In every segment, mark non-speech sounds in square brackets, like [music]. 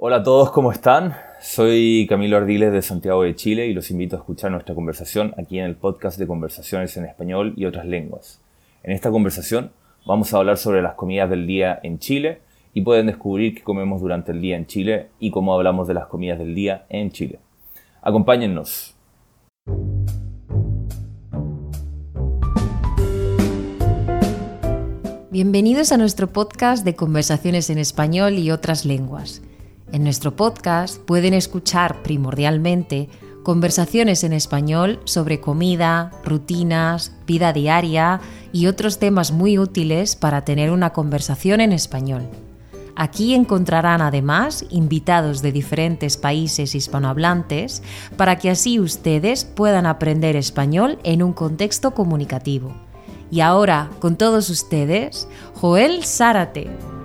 Hola a todos, ¿cómo están? Soy Camilo Ardiles de Santiago de Chile y los invito a escuchar nuestra conversación aquí en el podcast de Conversaciones en Español y otras lenguas. En esta conversación vamos a hablar sobre las comidas del día en Chile y pueden descubrir qué comemos durante el día en Chile y cómo hablamos de las comidas del día en Chile. Acompáñennos. Bienvenidos a nuestro podcast de conversaciones en español y otras lenguas. En nuestro podcast pueden escuchar primordialmente conversaciones en español sobre comida, rutinas, vida diaria y otros temas muy útiles para tener una conversación en español. Aquí encontrarán además invitados de diferentes países hispanohablantes para que así ustedes puedan aprender español en un contexto comunicativo. Y ahora, con todos ustedes, Joel Zárate.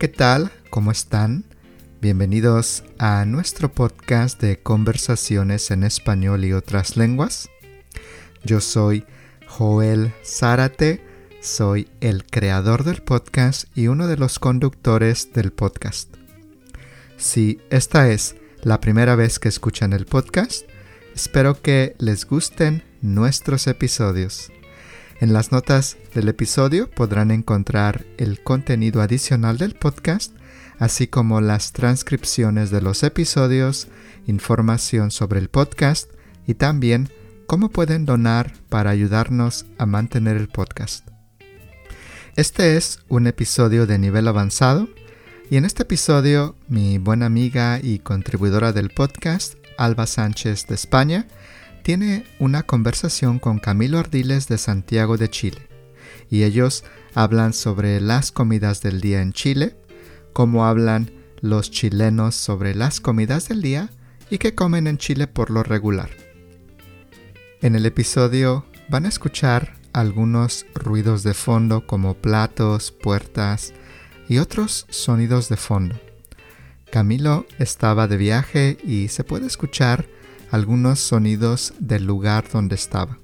¿Qué tal? ¿Cómo están? Bienvenidos a nuestro podcast de conversaciones en español y otras lenguas. Yo soy Joel Zárate, soy el creador del podcast y uno de los conductores del podcast. Si esta es la primera vez que escuchan el podcast, espero que les gusten nuestros episodios. En las notas del episodio podrán encontrar el contenido adicional del podcast, así como las transcripciones de los episodios, información sobre el podcast y también cómo pueden donar para ayudarnos a mantener el podcast. Este es un episodio de nivel avanzado y en este episodio mi buena amiga y contribuidora del podcast, Alba Sánchez de España, tiene una conversación con Camilo Ardiles de Santiago de Chile, y ellos hablan sobre las comidas del día en Chile, cómo hablan los chilenos sobre las comidas del día y qué comen en Chile por lo regular. En el episodio van a escuchar algunos ruidos de fondo como platos, puertas y otros sonidos de fondo. Camilo estaba de viaje y se puede escuchar algunos sonidos del lugar donde estaba.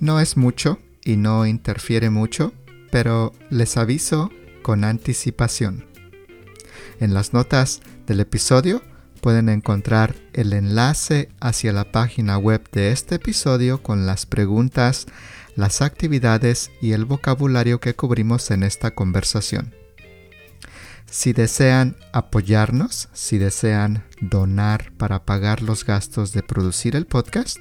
No es mucho y no interfiere mucho, pero les aviso con anticipación. En las notas del episodio pueden encontrar el enlace hacia la página web de este episodio con las preguntas, las actividades y el vocabulario que cubrimos en esta conversación. Si desean apoyarnos, si desean donar para pagar los gastos de producir el podcast,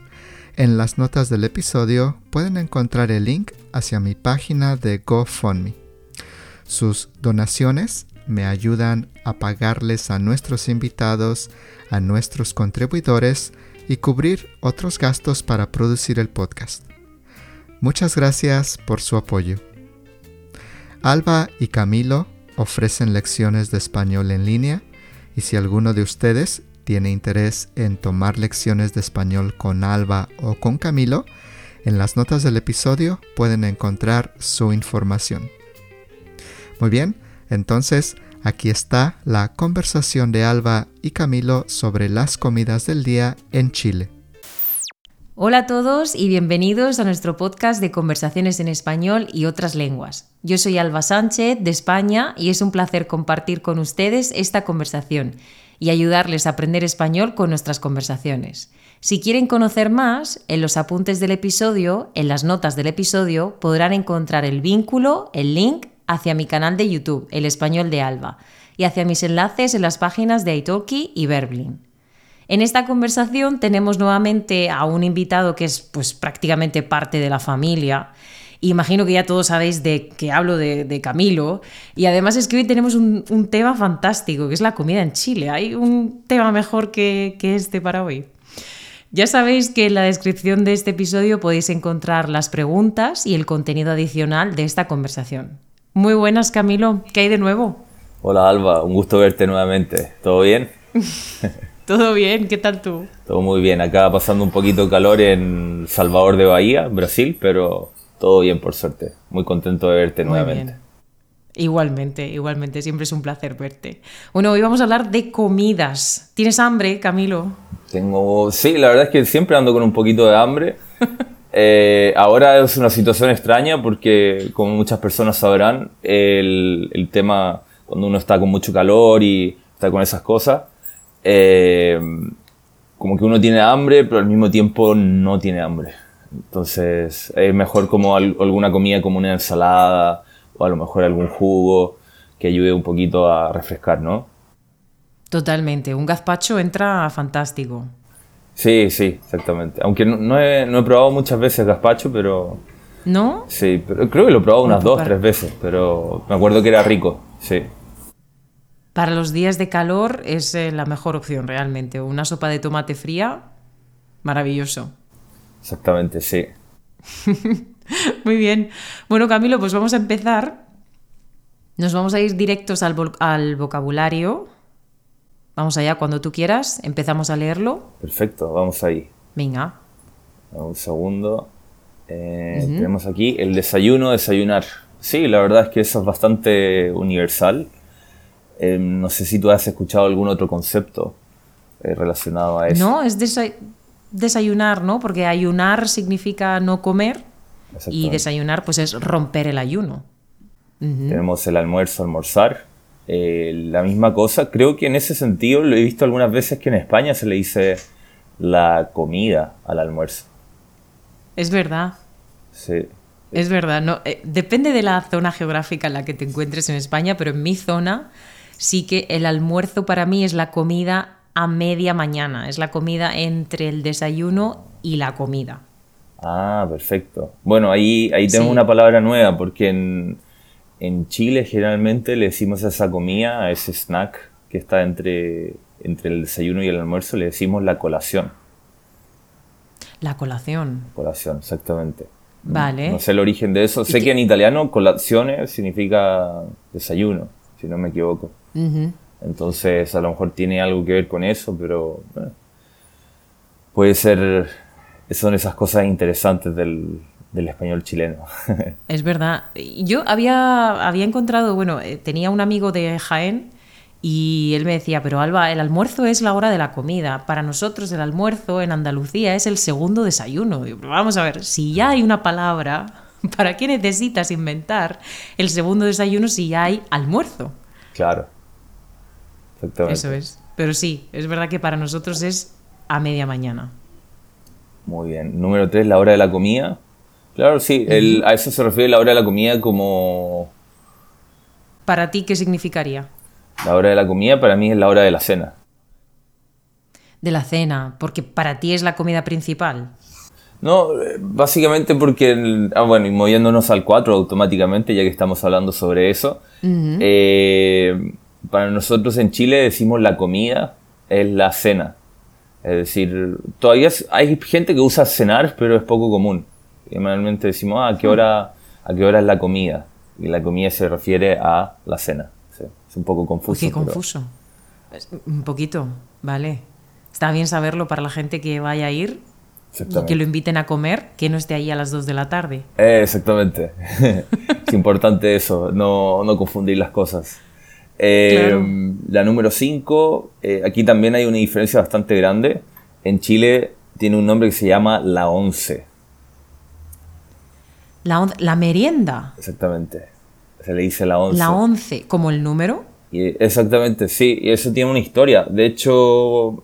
en las notas del episodio pueden encontrar el link hacia mi página de GoFundMe. Sus donaciones me ayudan a pagarles a nuestros invitados, a nuestros contribuidores y cubrir otros gastos para producir el podcast. Muchas gracias por su apoyo. Alba y Camilo ofrecen lecciones de español en línea y si alguno de ustedes tiene interés en tomar lecciones de español con Alba o con Camilo, en las notas del episodio pueden encontrar su información. Muy bien, entonces aquí está la conversación de Alba y Camilo sobre las comidas del día en Chile. Hola a todos y bienvenidos a nuestro podcast de conversaciones en español y otras lenguas. Yo soy Alba Sánchez de España y es un placer compartir con ustedes esta conversación y ayudarles a aprender español con nuestras conversaciones. Si quieren conocer más, en los apuntes del episodio, en las notas del episodio, podrán encontrar el vínculo, el link hacia mi canal de YouTube, El Español de Alba, y hacia mis enlaces en las páginas de Italki y Verblin. En esta conversación tenemos nuevamente a un invitado que es pues prácticamente parte de la familia. Imagino que ya todos sabéis de que hablo de, Camilo. Y además es que hoy tenemos un, tema fantástico, que es la comida en Chile. ¿Hay un tema mejor que, que este para hoy? Ya sabéis que en la descripción de este episodio podéis encontrar las preguntas y el contenido adicional de esta conversación. Muy buenas, Camilo. ¿Qué hay de nuevo? Hola, Alba. Un gusto verte nuevamente. ¿Todo bien? [laughs] Todo bien, ¿qué tal tú? Todo muy bien. Acá pasando un poquito de calor en Salvador de Bahía, Brasil, pero todo bien por suerte. Muy contento de verte Muy nuevamente. bien. Igualmente, igualmente, siempre es un placer verte. Bueno, hoy vamos a hablar de comidas. ¿Tienes hambre, Camilo? Tengo, sí, la verdad es que siempre ando con un poquito de hambre. [laughs] Eh, ahora es una situación extraña porque, como muchas personas sabrán, el, el tema cuando uno está con mucho calor y está con esas cosas, eh, como que uno tiene hambre, pero al mismo tiempo no tiene hambre. Entonces es mejor como al- alguna comida como una ensalada o a lo mejor algún jugo que ayude un poquito a refrescar, ¿no? Totalmente, un gazpacho entra fantástico. Sí, sí, exactamente. Aunque no, no he, no he probado muchas veces gazpacho, pero ¿No? sí, pero creo que lo he probado unas dos, tres veces, pero me acuerdo que era rico, sí. Para los días de calor es eh, la mejor opción realmente. Una sopa de tomate fría, maravilloso. Exactamente, sí. [laughs] Muy bien. Bueno, Camilo, pues vamos a empezar. Nos vamos a ir directos al, vocabulario. Vamos allá cuando tú quieras. Empezamos a leerlo. Perfecto, vamos ahí. Venga. Un segundo. Eh, Tenemos aquí el desayuno, desayunar. Sí, la verdad es que eso es bastante universal. Eh, no sé si tú has escuchado algún otro concepto eh, relacionado a eso. No, es desa- desayunar, ¿no? Porque ayunar significa no comer y desayunar pues es romper el ayuno. Tenemos el almuerzo, almorzar. Eh, la misma cosa. Creo que en ese sentido lo he visto algunas veces que en España se le dice la comida al almuerzo. Es verdad. Sí. Es verdad, no, eh, depende de la zona geográfica en la que te encuentres en España, pero en mi zona sí que el almuerzo para mí es la comida a media mañana, es la comida entre el desayuno y la comida. Ah, perfecto. Bueno, ahí, ahí tenemos Sí. una palabra nueva porque en, en Chile generalmente le decimos a esa comida, a ese snack que está entre, entre el desayuno y el almuerzo, le decimos la colación. La colación. Colación, exactamente. Vale. No sé el origen de eso. ¿Y Sé que en italiano colazione significa desayuno, si no me equivoco. Entonces a lo mejor tiene algo que ver con eso, pero bueno, puede ser, son esas cosas interesantes del, del español chileno. [laughs] Es verdad. Yo había, había encontrado, bueno, eh, tenía un amigo de Jaén y él me decía, pero Alba, el almuerzo es la hora de la comida. Para nosotros el almuerzo en Andalucía es el segundo desayuno. Digo, vamos a ver, si ya hay una palabra, [laughs] ¿para qué necesitas inventar el segundo desayuno si ya hay almuerzo? claro. Exactamente. Eso es. Pero sí, es verdad que para nosotros es a media mañana. Muy bien. Número 3, la hora de la comida. Claro, sí, el- a eso se refiere la hora de la comida como... ¿Para ti qué significaría? La hora de la comida para mí es la hora de la cena. De la cena, porque para ti es la comida principal. No, básicamente porque, el- ah, bueno, y moviéndonos al 4 automáticamente, ya que estamos hablando sobre eso, eh, para nosotros en Chile decimos la comida es la cena. Es decir, todavía hay gente que usa cenar, pero es poco común. Generalmente decimos, ah, ¿a qué hora, a qué hora es la comida? Y la comida se refiere a la cena. Sí, es un poco confuso. qué pero- confuso. Un poquito, vale. Está bien saberlo para la gente que vaya a ir y que lo inviten a comer, que no esté ahí a las 2 de la tarde. Eh, exactamente. [laughs] es importante eso, no, no confundir las cosas. Eh, Claro. La número 5, aquí también hay una diferencia bastante grande. En Chile tiene un nombre que se llama la once. La, on- la merienda, Exactamente. Se le dice la once. la 11, como el número. Y exactamente, sí, y eso tiene una historia. De hecho,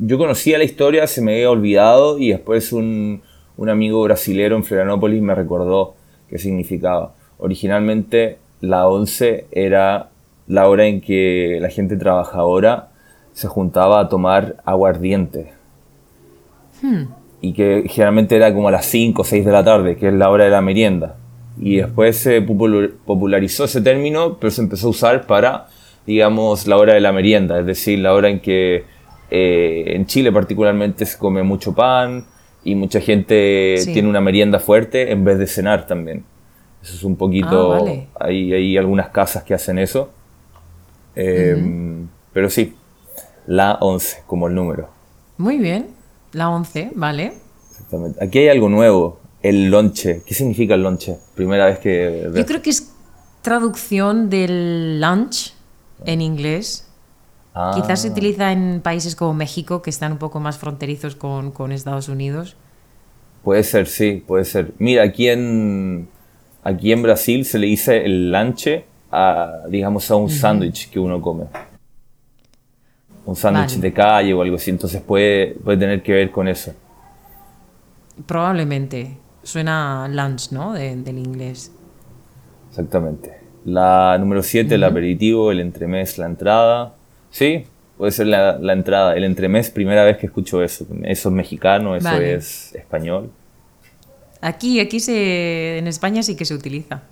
yo conocía la historia, se me había olvidado y después un, un amigo brasilero en Florianópolis me recordó qué significaba. Originalmente la 11 era la hora en que la gente trabajadora se juntaba a tomar aguardiente. Y que generalmente era como a las 5 o 6 de la tarde, que es la hora de la merienda. Y después se popul- popularizó ese término, pero se empezó a usar para, digamos, la hora de la merienda, es decir, la hora en que eh, en Chile particularmente se come mucho pan y mucha gente Sí. tiene una merienda fuerte en vez de cenar también. Eso es un poquito... Ah, vale. hay, hay algunas casas que hacen eso. Eh, Pero sí, La 11, como el número. Muy bien, la 11, vale. Exactamente. Aquí hay algo nuevo, el lonche. ¿Qué significa el lonche? Primera vez que... Yo creo que es traducción del lunch en inglés. Ah, Quizás se utiliza en países como México, que están un poco más fronterizos con, con Estados Unidos. Puede ser, sí, puede ser. Mira, aquí en, aquí en Brasil se le dice el lanche a, digamos, a un sándwich que uno come. Un sándwich Vale. de calle o algo así, entonces puede, puede tener que ver con eso. Probablemente. Suena lunch, ¿no? De- del inglés. Exactamente. La número 7, el aperitivo, el entremés, la entrada. Sí, puede ser la, la entrada. El entremés, primera vez que escucho eso. Eso es mexicano, eso Vale. es español. Aquí, aquí se, en España sí que se utiliza.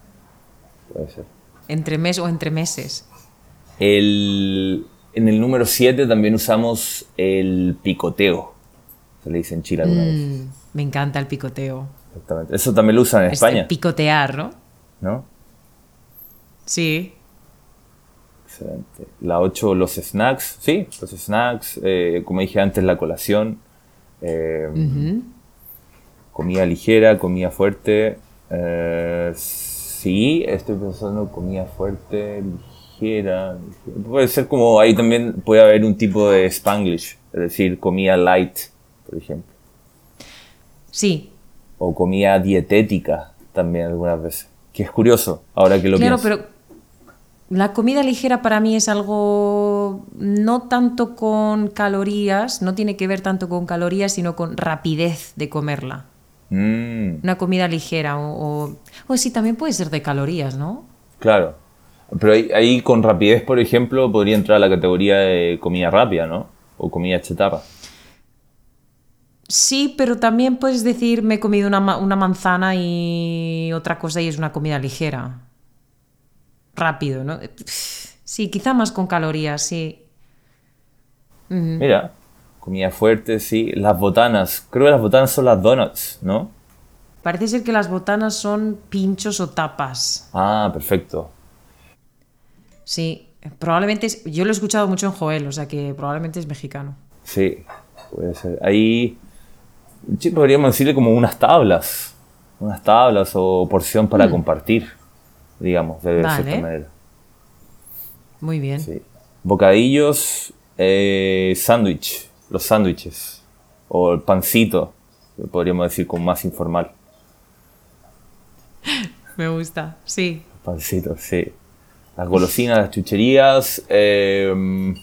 Puede ser. Entre mes o entre meses. El, en el número 7 también usamos el picoteo. Se le dice en Chile alguna vez. Mm, me encanta el picoteo. Exactamente. Eso también lo usan en Este, España, picotear, ¿no? ¿no? Sí. Excelente. La 8, los snacks. Sí, los snacks. eh, como dije antes, la colación. eh. Comida ligera, comida fuerte. eh, sí, estoy pensando comida fuerte, ligera. Puede ser como ahí también puede haber un tipo de spanglish, es decir, comida light, por ejemplo. Sí, O comida dietética también algunas veces. Que es curioso, ahora que lo claro, pienso. pero la comida ligera para mí es algo no tanto con calorías, no tiene que ver tanto con calorías, sino con rapidez de comerla. Mm, Una comida ligera o, o, o sí, también puede ser de calorías, ¿no? claro. Pero ahí, ahí con rapidez, por ejemplo, podría entrar a la categoría de comida rápida, ¿no? O comida chatarra. Sí, pero también puedes decir me he comido una, una manzana y otra cosa y es una comida ligera. Rápido, ¿no? Sí, quizá más con calorías, sí. Mira, comida fuerte, sí. Las botanas. Creo que las botanas son las donuts, ¿no? Parece ser que las botanas son pinchos o tapas. Ah, perfecto. Sí, probablemente es- yo lo he escuchado mucho en Joel, o sea que probablemente es mexicano. Sí, puede ser. Ahí sí, podríamos decirle como unas tablas. Unas tablas o porción para compartir, digamos, de Mm. Vale. cierta manera. Muy bien. Sí. Bocadillos, eh, sándwich, los sándwiches. O el pancito, podríamos decir como más informal. [laughs] Me gusta, sí. Pancito, sí. Las golosinas, las chucherías. Eh,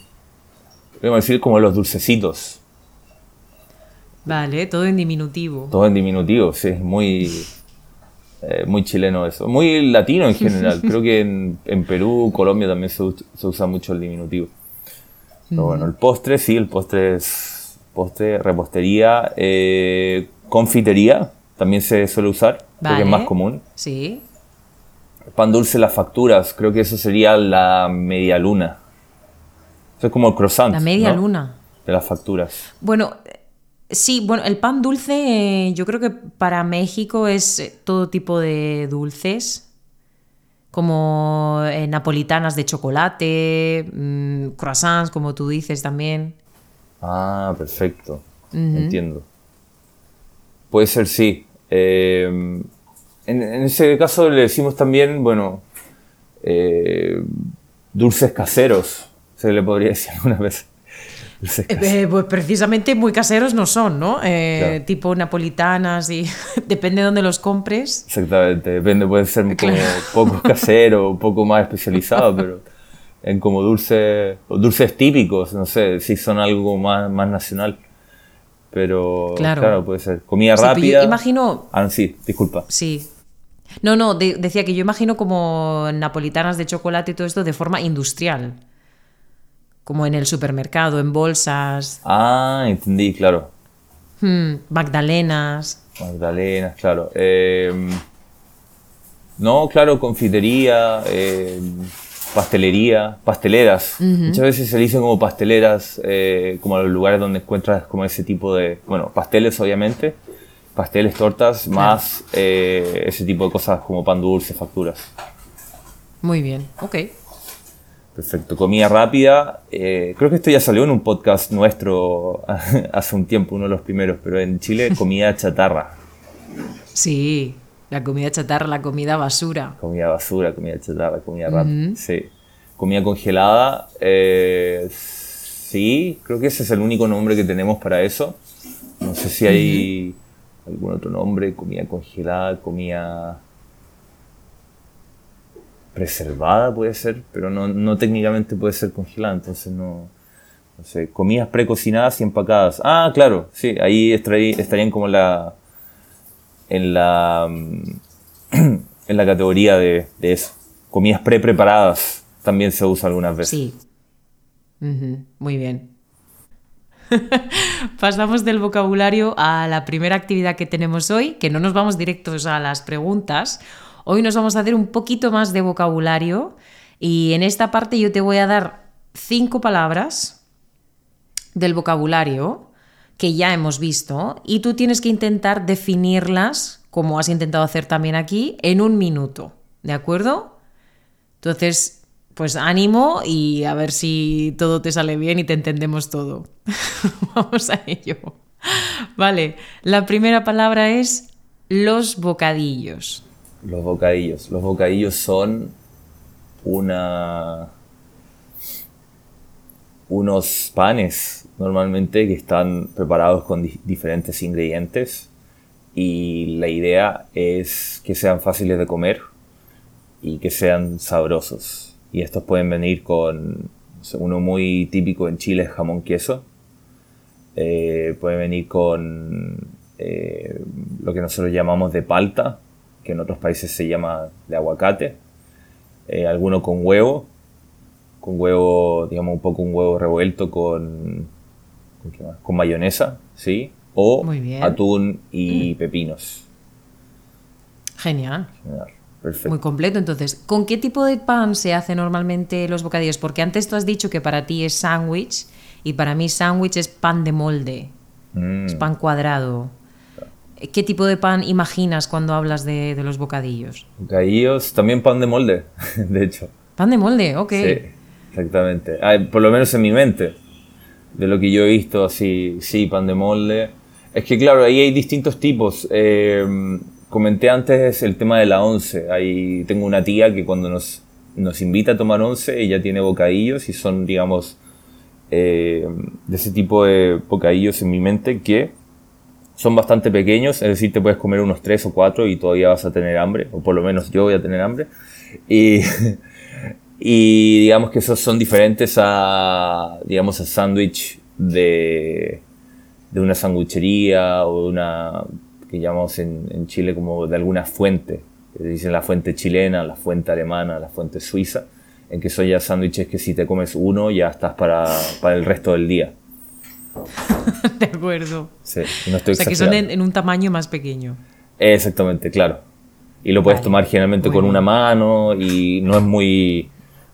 podríamos decir como los dulcecitos. Vale, todo en diminutivo. Todo en diminutivo, sí. Muy, eh, muy chileno eso. Muy latino en general. [laughs] Creo que en, en Perú, Colombia también se usa mucho el diminutivo. Pero bueno, el postre, sí, el postre es postre, repostería, eh, confitería, también se suele usar, creo que es Vale. más común. Sí. Pan dulce, las facturas, creo que eso sería la media luna. Eso es como el croissant. La media ¿no? luna. De las facturas. Bueno, sí, bueno, el pan dulce eh, yo creo que para México es eh, todo tipo de dulces, como eh, napolitanas de chocolate, mm, croissants, como tú dices también. Ah, perfecto. Entiendo. Puede ser, sí. Eh, en, en ese caso le decimos también, bueno, eh, dulces caseros, se le podría decir [laughs] alguna vez. Dulces caseros. Eh, pues precisamente muy caseros no son, ¿no? Eh, Claro. Tipo napolitanas y [laughs] depende de dónde los compres. Exactamente, depende, puede ser como [laughs] poco casero, un poco más especializado, pero en como dulce, o dulces típicos, no sé, si son algo más, más nacional. Pero Claro. claro, puede ser. Comida Sí, pero yo rápida. imagino- Ah, sí, disculpa. Sí. No, no, de- decía que yo imagino como napolitanas de chocolate y todo esto de forma industrial. Como en el supermercado, en bolsas, Ah, entendí, claro. hmm, magdalenas. Magdalenas, claro. Eh, no, claro, confitería, eh, pastelería, pasteleras. Muchas veces se le dicen como pasteleras, eh, como los lugares donde encuentras como ese tipo de, bueno, pasteles obviamente, pasteles, tortas, más eh, ese tipo de cosas como pan dulce, facturas. Muy bien, ok. Perfecto. Comida rápida. eh, creo que esto ya salió en un podcast nuestro [laughs] hace un tiempo, uno de los primeros, pero en Chile, [laughs] comida chatarra. Sí, la comida chatarra, la comida basura. Comida basura, comida chatarra, comida rápida. Sí. Comida congelada. eh, sí, creo que ese es el único nombre que tenemos para eso. No sé si hay algún otro nombre. Comida congelada, comida preservada puede ser, pero no, no técnicamente puede ser congelada, entonces no, no sé, comidas precocinadas y empacadas. Ah, claro, sí, ahí estarí- estarían como la en la mm, [clears throat] en la categoría de, eso. Comidas pre-preparadas también se usa algunas veces. Sí. Muy bien. [laughs] Pasamos del vocabulario a la primera actividad que tenemos hoy, que no nos vamos directos a las preguntas. Hoy nos vamos a hacer un poquito más de vocabulario y en esta parte yo te voy a dar cinco palabras del vocabulario que ya hemos visto y tú tienes que intentar definirlas, como has intentado hacer también aquí, en un minuto. ¿De acuerdo? Entonces, pues ánimo y a ver si todo te sale bien y te entendemos todo. [laughs] Vamos a ello. Vale, la primera palabra es los bocadillos. Los bocadillos. Los bocadillos son una unos panes normalmente que están preparados con di- diferentes ingredientes y la idea es que sean fáciles de comer y que sean sabrosos. Y estos pueden venir con uno muy típico en Chile es jamón queso. Eh, venir con eh, lo que nosotros llamamos de palta, que en otros países se llama de aguacate. Eh, alguno con huevo, con huevo, digamos un poco un huevo revuelto con, ¿con, qué más? Con mayonesa, ¿sí? O atún y pepinos. Genial. Genial, Perfecto. Muy completo, entonces. ¿Con qué tipo de pan se hacen normalmente los bocadillos? Porque antes tú has dicho que para ti es sándwich y para mí sándwich es pan de molde, Mm, es pan cuadrado. ¿Qué tipo de pan imaginas cuando hablas de, de los bocadillos? bocadillos, también pan de molde, [laughs] de hecho. Pan de molde, ok. Sí, exactamente. Ah, por lo menos en mi mente. De lo que yo he visto, así, sí, pan de molde. Es que claro, ahí hay distintos tipos. Eh, comenté antes el tema de la once. Ahí tengo una tía que cuando nos, nos invita a tomar once, ella tiene bocadillos y son, digamos, eh, de ese tipo de bocadillos en mi mente que son bastante pequeños, es decir, te puedes comer unos tres o cuatro y todavía vas a tener hambre, o por lo menos yo voy a tener hambre. Y, [laughs] digamos que esos son diferentes a, digamos, a sándwich de, de una sanguchería o de una, que llamamos en, en Chile como de alguna fuente. Dicen la fuente chilena, la fuente alemana, la fuente suiza, en que son ya sándwiches que si te comes uno ya estás para, para el resto del día. [laughs] De acuerdo. Sí, y no estoy O sea, que son en, en un tamaño más pequeño. Exactamente, claro. Y lo puedes Vale, tomar generalmente con una mano y no es muy,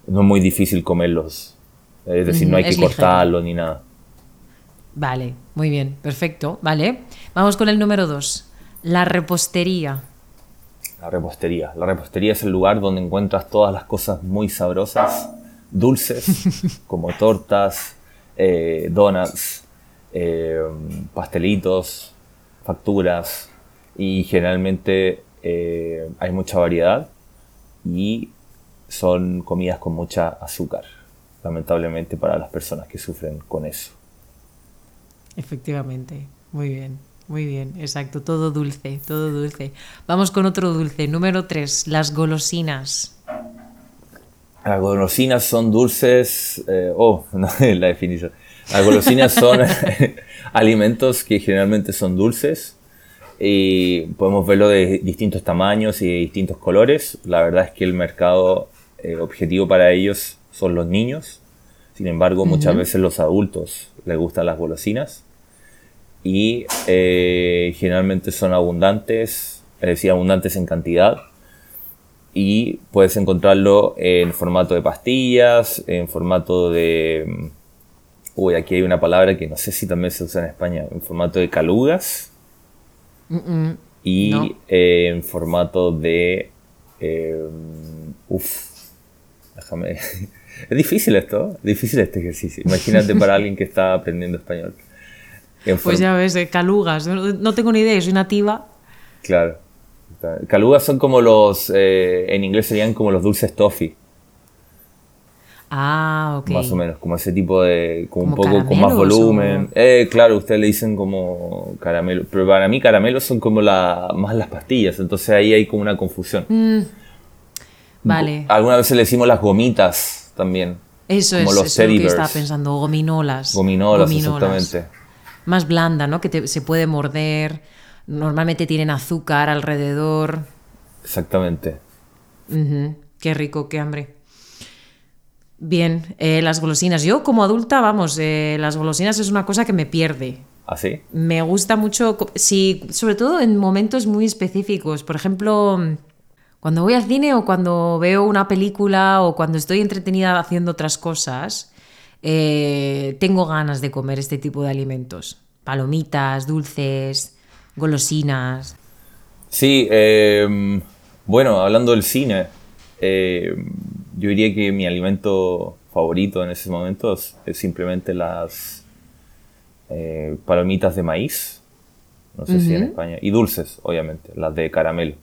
no es muy difícil comerlos. Es decir, no hay que ligero. cortarlo ni nada. Vale, muy bien, perfecto. Vale. Vamos con el número dos. La repostería. La repostería. La repostería es el lugar donde encuentras todas las cosas muy sabrosas, dulces, [laughs] como tortas, eh, donuts, eh, pastelitos, facturas y generalmente eh, hay mucha variedad y son comidas con mucha azúcar, lamentablemente para las personas que sufren con eso. Efectivamente. Muy bien, muy bien. Exacto. Todo dulce, todo dulce. Vamos con otro dulce. Número tres. Las golosinas. Las golosinas son dulces. eh, oh, [laughs] no la definición. Las golosinas son [laughs] alimentos que generalmente son dulces y podemos verlo de distintos tamaños y de distintos colores. La verdad es que el mercado eh, objetivo para ellos son los niños. Sin embargo, muchas veces los adultos les gustan las golosinas y eh, generalmente son abundantes, es decir, abundantes en cantidad y puedes encontrarlo en formato de pastillas, en formato de... Uy, aquí hay una palabra que no sé si también se usa en España, en formato de calugas Mm, mm. y No. eh, en formato de... Eh, uf, déjame... [laughs] Es difícil esto, es difícil este ejercicio. Imagínate para alguien que está aprendiendo español. Pues ya ves, eh, calugas. No, no tengo ni idea, soy nativa. Claro. Calugas son como los, eh, en inglés serían como los dulces toffee, Ah, ok. más o menos, como ese tipo de, como un ¿Como poco con más volumen. o? Eh, claro, ustedes le dicen como caramelo, pero para mí caramelos son como la, más las pastillas, entonces ahí hay como una confusión. Mm. Vale. Algunas veces le decimos las gomitas también, Eso como es, los eso es lo que estaba pensando. Gominolas. gominolas, exactamente. Más blanda, ¿no? Que te- se puede morder. Normalmente tienen azúcar alrededor. Exactamente. Qué rico, qué hambre. Bien, eh, las golosinas. Yo como adulta, vamos, eh, las golosinas es una cosa que me pierde. ¿Así? Me gusta mucho, sí, sobre todo en momentos muy específicos. Por ejemplo, cuando voy al cine o cuando veo una película o cuando estoy entretenida haciendo otras cosas, eh, tengo ganas de comer este tipo de alimentos. Palomitas, dulces, golosinas. Sí, eh, bueno, hablando del cine, eh, yo diría que mi alimento favorito en ese momento es, es simplemente las eh, palomitas de maíz, no sé si en España, y dulces, obviamente, las de caramelo,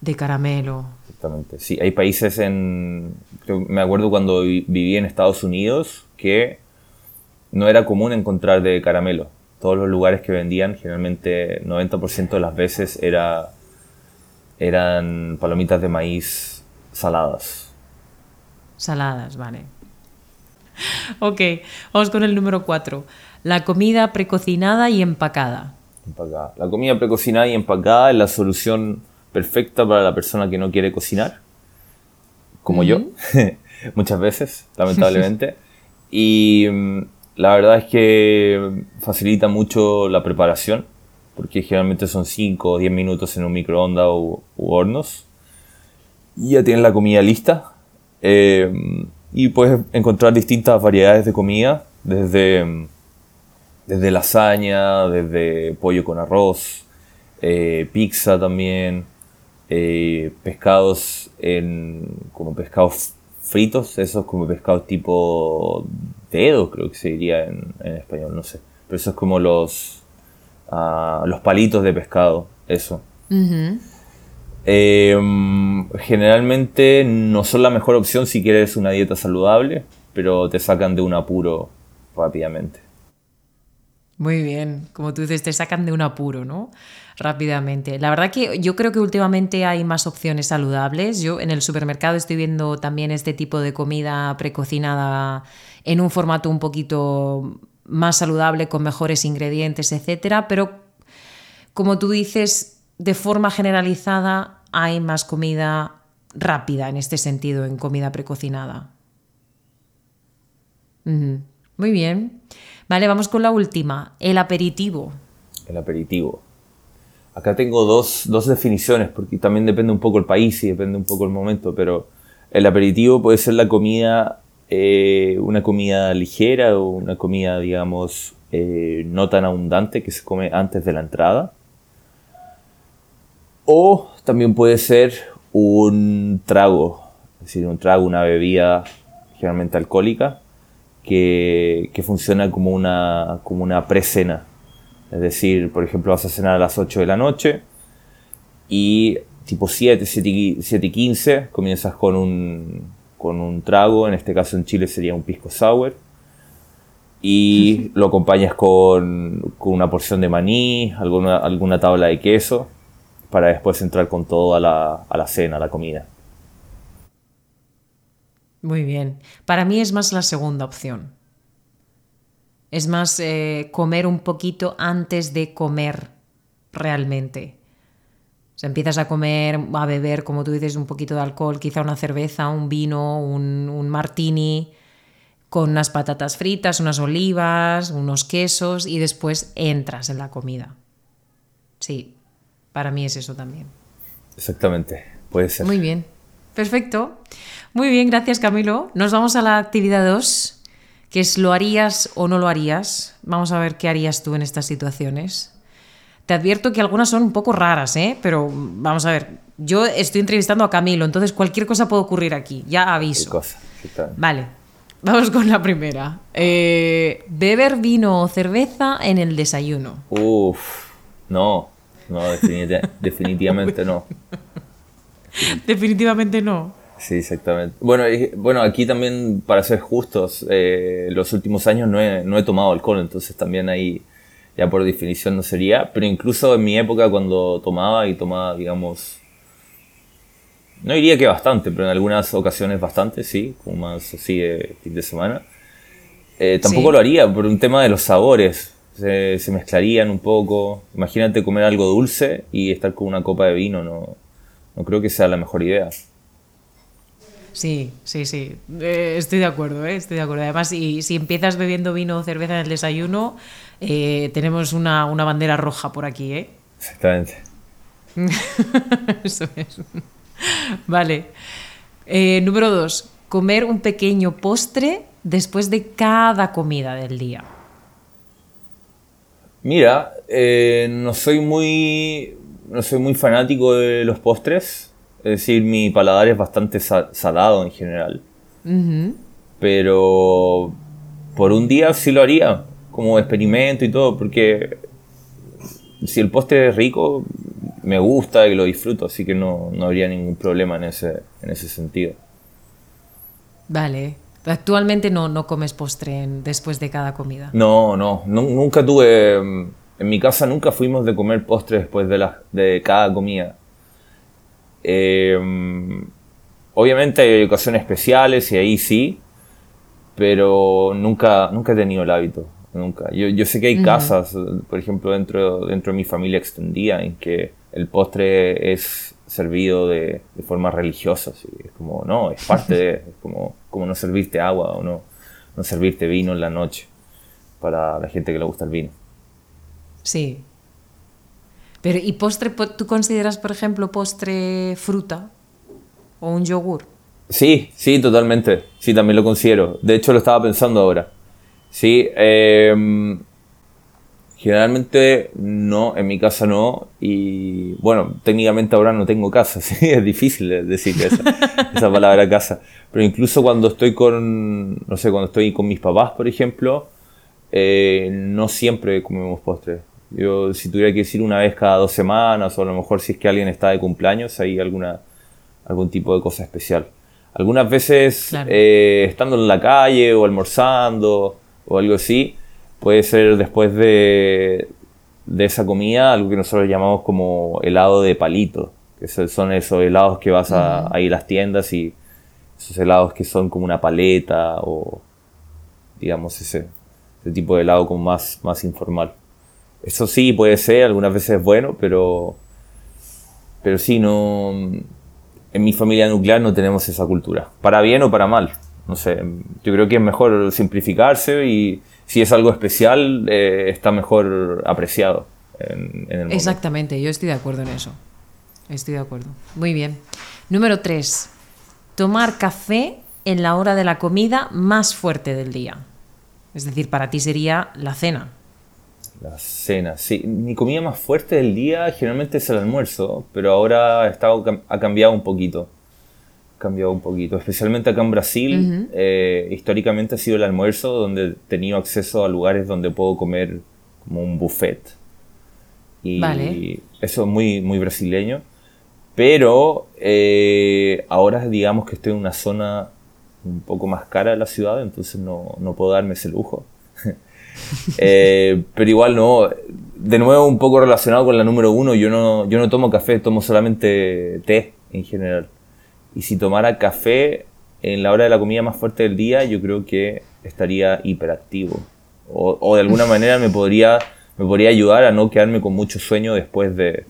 De caramelo. exactamente. Sí, hay países en, creo- me acuerdo cuando vi- viví en Estados Unidos que no era común encontrar de caramelo. Todos los lugares que vendían, generalmente 90% de las veces era, eran palomitas de maíz saladas. Saladas, vale. Ok, vamos con el número 4. La comida precocinada y empacada. empacada. La comida precocinada y empacada es la solución perfecta para la persona que no quiere cocinar, como yo, [laughs] muchas veces, lamentablemente. [laughs] y mm, la verdad es que facilita mucho la preparación, porque generalmente son 5 o 10 minutos en un microondas u, u hornos. Y ya tienes la comida lista. Eh, y puedes encontrar distintas variedades de comida, desde... desde lasaña, desde pollo con arroz, eh, pizza también, eh, pescados en, como pescados fritos, esos como pescados tipo dedo, creo que se diría en, en español, no sé. Pero esos como los, ah, los palitos de pescado, eso. Ujú. Mm, generalmente no son la mejor opción si quieres una dieta saludable, pero te sacan de un apuro rápidamente. Muy bien, como tú dices, te sacan de un apuro, ¿no? Rápidamente. La verdad que yo creo que últimamente hay más opciones saludables. Yo en el supermercado estoy viendo también este tipo de comida precocinada en un formato un poquito más saludable, con mejores ingredientes, etcétera. Pero como tú dices, de forma generalizada hay más comida rápida en este sentido, en comida precocinada. Muy bien. Vale, vamos con la última, el aperitivo. El aperitivo. Acá tengo dos, dos definiciones, porque también depende un poco el país y depende un poco el momento, pero el aperitivo puede ser la comida, eh, una comida ligera o una comida, digamos, eh, no tan abundante que se come antes de la entrada. O también puede ser un trago, es decir, un trago, una bebida generalmente alcohólica, que, que funciona como una, como una precena. Es decir, por ejemplo, vas a cenar a las 8 de la noche y tipo 7, 7 y 7 y 15 comienzas con un, con un trago, en este caso en Chile sería un pisco sour, y [laughs] lo acompañas con, con una porción de maní, alguna, alguna tabla de queso, para después entrar con todo a la, a la cena, a la comida. Muy bien. Para mí es más la segunda opción. Es más eh, comer un poquito antes de comer realmente. O sea, empiezas a comer, a beber, como tú dices, un poquito de alcohol, quizá una cerveza, un vino, un, un martini, con unas patatas fritas, unas olivas, unos quesos y después entras en la comida. Sí, para mí es eso también. Exactamente, puede ser. Muy bien, perfecto. Muy bien, gracias Camilo. Nos vamos a la actividad 2, que es lo harías o no lo harías. Vamos a ver qué harías tú en estas situaciones. Te advierto que algunas son un poco raras, ¿eh? pero vamos a ver. Yo estoy entrevistando a Camilo, entonces cualquier cosa puede ocurrir aquí, ya Qué aviso. cosa. Vale, Vamos con la primera. Eh, beber vino o cerveza en el desayuno. Uf, no, no, [laughs] definitivamente no. Definitivamente no. Sí, exactamente. Bueno, bueno aquí también, para ser justos, eh, los últimos años no he, no he tomado alcohol, entonces también ahí ya por definición no sería. Pero incluso en mi época cuando tomaba y tomaba, digamos, no diría que bastante, pero en algunas ocasiones bastante, sí, como más así de fin de semana. Eh, tampoco lo haría por un tema de los sabores. Se, se, mezclarían un poco. Imagínate comer algo dulce y estar con una copa de vino, no, no creo que sea la mejor idea. Sí, sí, sí. Eh, estoy de acuerdo, ¿eh? estoy de acuerdo. Además, si, si empiezas bebiendo vino o cerveza en el desayuno, eh, tenemos una, una, bandera roja por aquí, ¿eh? Exactamente. [laughs] Eso es. Vale. Eh, número dos, comer un pequeño postre después de cada comida del día. Mira, no soy muy no soy muy fanático de los postres. Es decir, mi paladar es bastante salado en general. Pero por un día sí lo haría, como experimento y todo, porque si el postre es rico, me gusta y lo disfruto, así que no, habría ningún problema en ese, en ese sentido. Vale. Actualmente no, no comes postre después de cada comida. No, no, nunca tuve en mi casa nunca fuimos de comer postre después de, la, de cada comida. Em, obviamente hay ocasiones especiales y ahí sí, pero nunca, nunca he tenido el hábito. Nunca. Yo, yo sé que hay casas, por ejemplo, dentro, dentro de mi familia extendida, en que el postre es servido de, de forma religiosa. Es como, no, es parte de. Es como, como no servirte agua o no, no servirte vino en la noche para la gente que le gusta el vino. Sí. Pero, ¿y postre, tú consideras, por ejemplo, postre fruta o un yogur? Sí, sí, totalmente. Sí, también lo considero. De hecho, lo estaba pensando ahora. Sí, em, generalmente no, en mi casa no. Y bueno, técnicamente ahora no tengo casa, [laughs] sí, es difícil decir esa, esa palabra casa. Pero incluso cuando estoy con, no sé, cuando estoy con mis papás, por ejemplo, eh, no siempre comemos postre. Yo, si tuviera que decir una vez cada dos semanas, o a lo mejor si es que alguien está de cumpleaños, hay alguna, algún tipo de cosa especial. Algunas veces, eh, estando en la calle o almorzando o algo así, puede ser después de, de esa comida algo que nosotros llamamos como helado de palito, que son esos helados que vas a, ir a las tiendas y esos helados que son como una paleta o digamos ese, ese tipo de helado como más, más informal. Eso sí puede ser, algunas veces es bueno, pero, pero sí, no, en mi familia nuclear no tenemos esa cultura, para bien o para mal. No sé, yo creo que es mejor simplificarse y si es algo especial, eh, está mejor apreciado. En, el Exactamente, yo estoy de acuerdo en eso. Estoy de acuerdo. Muy bien. Número 3. Tomar café en la hora de la comida más fuerte del día. Es decir, para ti sería la cena. La cena, sí. Mi comida más fuerte del día generalmente es el almuerzo, pero ahora estado, ha cambiado un poquito. Cambiado un poquito. Especialmente acá en Brasil, eh, históricamente ha sido el almuerzo donde he tenido acceso a lugares donde puedo comer como un buffet. Y eso es muy, muy brasileño. Pero eh, ahora digamos que estoy en una zona un poco más cara de la ciudad, entonces no, no puedo darme ese lujo. [laughs] Eh, pero igual no, de nuevo un poco relacionado con la número uno, yo no, yo no tomo café, tomo solamente té en general. Y si tomara café en la hora de la comida más fuerte del día, yo creo que estaría hiperactivo. O, o de alguna [laughs] manera me podría, me podría ayudar a no quedarme con mucho sueño después del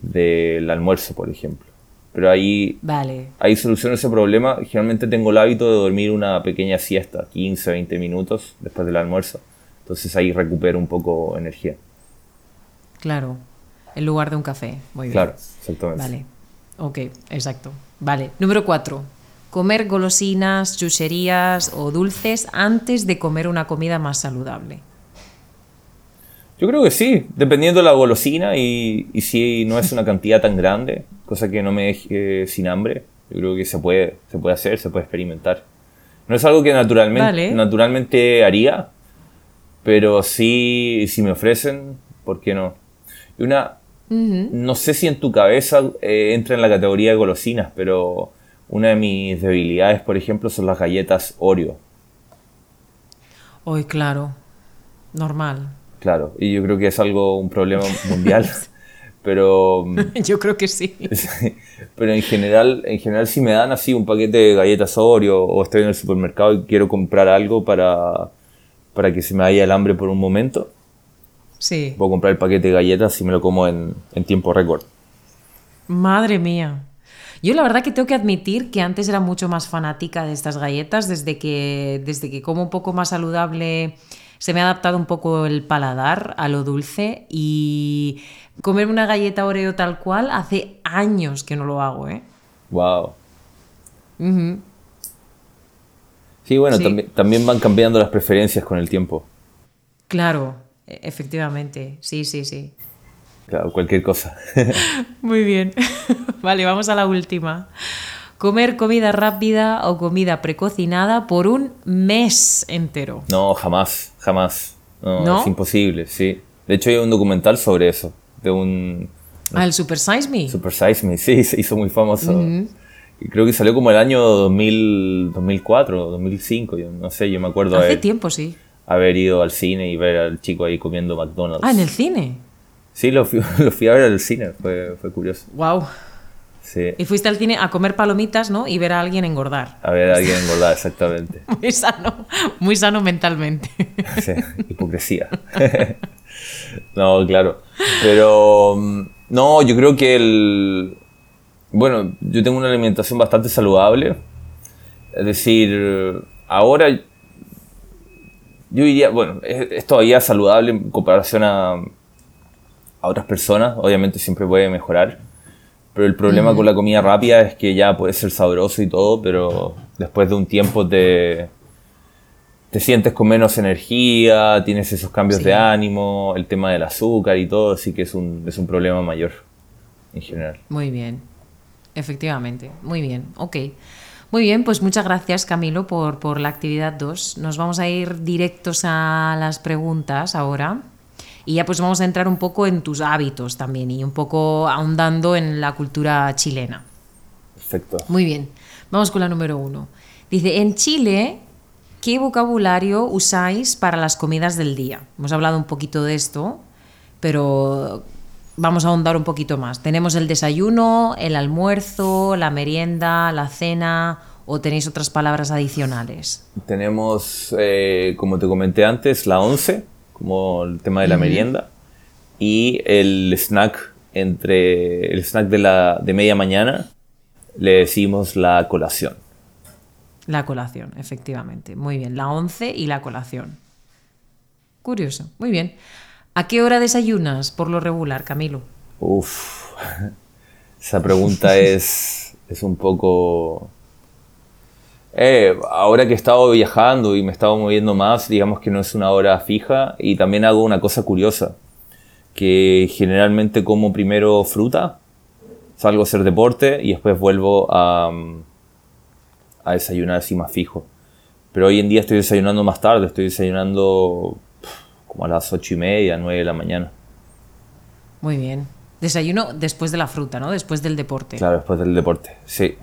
de, almuerzo, por ejemplo. Pero ahí, vale. ahí soluciono ese problema. Generalmente tengo el hábito de dormir una pequeña siesta, 15, 20 minutos después del almuerzo. Entonces ahí recupero un poco energía. Claro, en lugar de un café. Muy bien. Claro, exactamente. Vale, ok, exacto. Vale, número cuatro. Comer golosinas, chucherías o dulces antes de comer una comida más saludable. Yo creo que sí, dependiendo de la golosina y, y si no es una cantidad tan grande, cosa que no me deje sin hambre, yo creo que se puede, se puede hacer, se puede experimentar. No es algo que naturalmente, naturalmente haría, pero sí, si me ofrecen, ¿por qué no? Y una, no sé si en tu cabeza eh, entra en la categoría de golosinas, pero una de mis debilidades, por ejemplo, son las galletas Oreo. Hoy, claro, normal. Claro, y yo creo que es algo, un problema [laughs] mundial. pero yo creo que [laughs] sí. pero en general, en general si me dan así un paquete de galletas Oreo o estoy en el supermercado y quiero comprar algo para, para que se me vaya el hambre por un momento, sí. puedo comprar el paquete de galletas y me lo como en, en tiempo récord. Madre mía. Yo la verdad que tengo que admitir que antes era mucho más fanática de estas galletas, desde que, desde que como un poco más saludable se me ha adaptado un poco el paladar a lo dulce y comer una galleta Oreo tal cual hace años que no lo hago, ¿eh? Wow. Sí, bueno, También, también van cambiando las preferencias con el tiempo. Claro, efectivamente, sí, sí, sí. Claro, cualquier cosa. [laughs] Muy bien. [laughs] vale, vamos a la última. Comer comida rápida o comida precocinada por un mes entero. No, jamás, jamás. No, es imposible, sí. De hecho, hay un documental sobre eso. De un. Ah, el Super Size Me. Super Size Me, sí, se hizo muy famoso. Y creo que salió como el año 2000, 2004, 2005, yo no sé, yo me acuerdo. Hace tiempo, sí. Haber ido al cine y ver al chico ahí comiendo McDonald's. Ah, en el cine. Sí, lo fui, [laughs] lo fui a ver al cine, fue, fue curioso. Wow. Sí. Y fuiste al cine a comer palomitas, ¿no? Y ver a alguien engordar. A ver a alguien engordar, exactamente. [laughs] muy sano, muy sano mentalmente. [laughs] sí, hipocresía. no, claro. Pero, mm, no, yo creo que el... Bueno, yo tengo una alimentación bastante saludable. Es decir, ahora yo diría, bueno, es, todavía saludable en comparación a, a otras personas, obviamente siempre puede mejorar. Pero el problema con la comida rápida es que ya puede ser sabroso y todo, pero después de un tiempo te, te sientes con menos energía, tienes esos cambios de ánimo, el tema del azúcar y todo, así que es un, es un problema mayor en general. Muy bien, efectivamente, muy bien, ok. Muy bien, pues muchas gracias Camilo por, por la actividad 2. Nos vamos a ir directos a las preguntas ahora. Y ya pues vamos a entrar un poco en tus hábitos también y un poco ahondando en la cultura chilena. Perfecto. Muy bien, vamos con la número uno. Dice, en Chile, ¿qué vocabulario usáis para las comidas del día? Hemos hablado un poquito de esto, pero vamos a ahondar un poquito más. Tenemos el desayuno, el almuerzo, la merienda, la cena o tenéis otras palabras adicionales? Tenemos, eh, como te comenté antes, la once como el tema de la merienda, y el snack entre el snack de, la, de media mañana le decimos la colación. La colación, efectivamente. Muy bien, la once y la colación. Curioso, muy bien. ¿A qué hora desayunas por lo regular, Camilo? Uf, esa pregunta [laughs] es, es un poco eh, ahora que he estado viajando y me he estado moviendo más, digamos que no es una hora fija y también hago una cosa curiosa, que generalmente como primero fruta, salgo a hacer deporte y después vuelvo a, a desayunar así más fijo. Pero hoy en día estoy desayunando más tarde, estoy desayunando como a las ocho y media, nueve de la mañana. Muy bien. Desayuno después de la fruta, ¿no? Después del deporte. Claro, después del deporte, sí.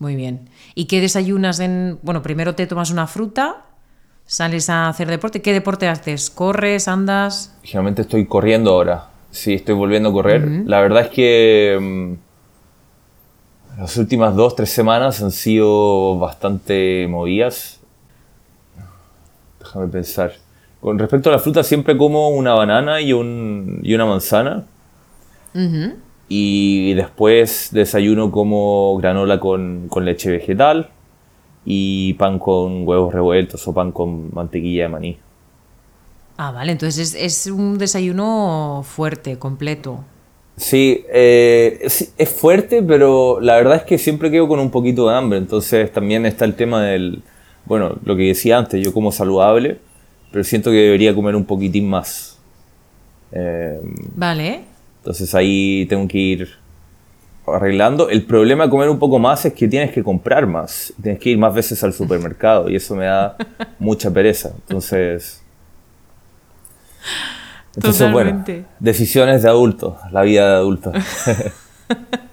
Muy bien. ¿Y qué desayunas en...? Bueno, primero te tomas una fruta, sales a hacer deporte. ¿Qué deporte haces? ¿Corres, andas? Generalmente estoy corriendo ahora. Sí, estoy volviendo a correr. La verdad es que mm, las últimas dos, tres semanas han sido bastante movidas. Déjame pensar. Con respecto a la fruta, siempre como una banana y, un, y una manzana. Y después desayuno como granola con, leche vegetal y pan con huevos revueltos o pan con mantequilla de maní. Ah, vale, entonces es, un desayuno fuerte, completo. Sí, eh, es, fuerte, pero la verdad es que siempre quedo con un poquito de hambre. Entonces también está el tema del, bueno, lo que decía antes, yo como saludable, pero siento que debería comer un poquitín más. Eh, vale. Entonces ahí tengo que ir arreglando. El problema de comer un poco más es que tienes que comprar más. Tienes que ir más veces al supermercado y eso me da [laughs] mucha pereza. Entonces... Entonces, bueno, decisiones de adulto, la vida de adulto. [laughs]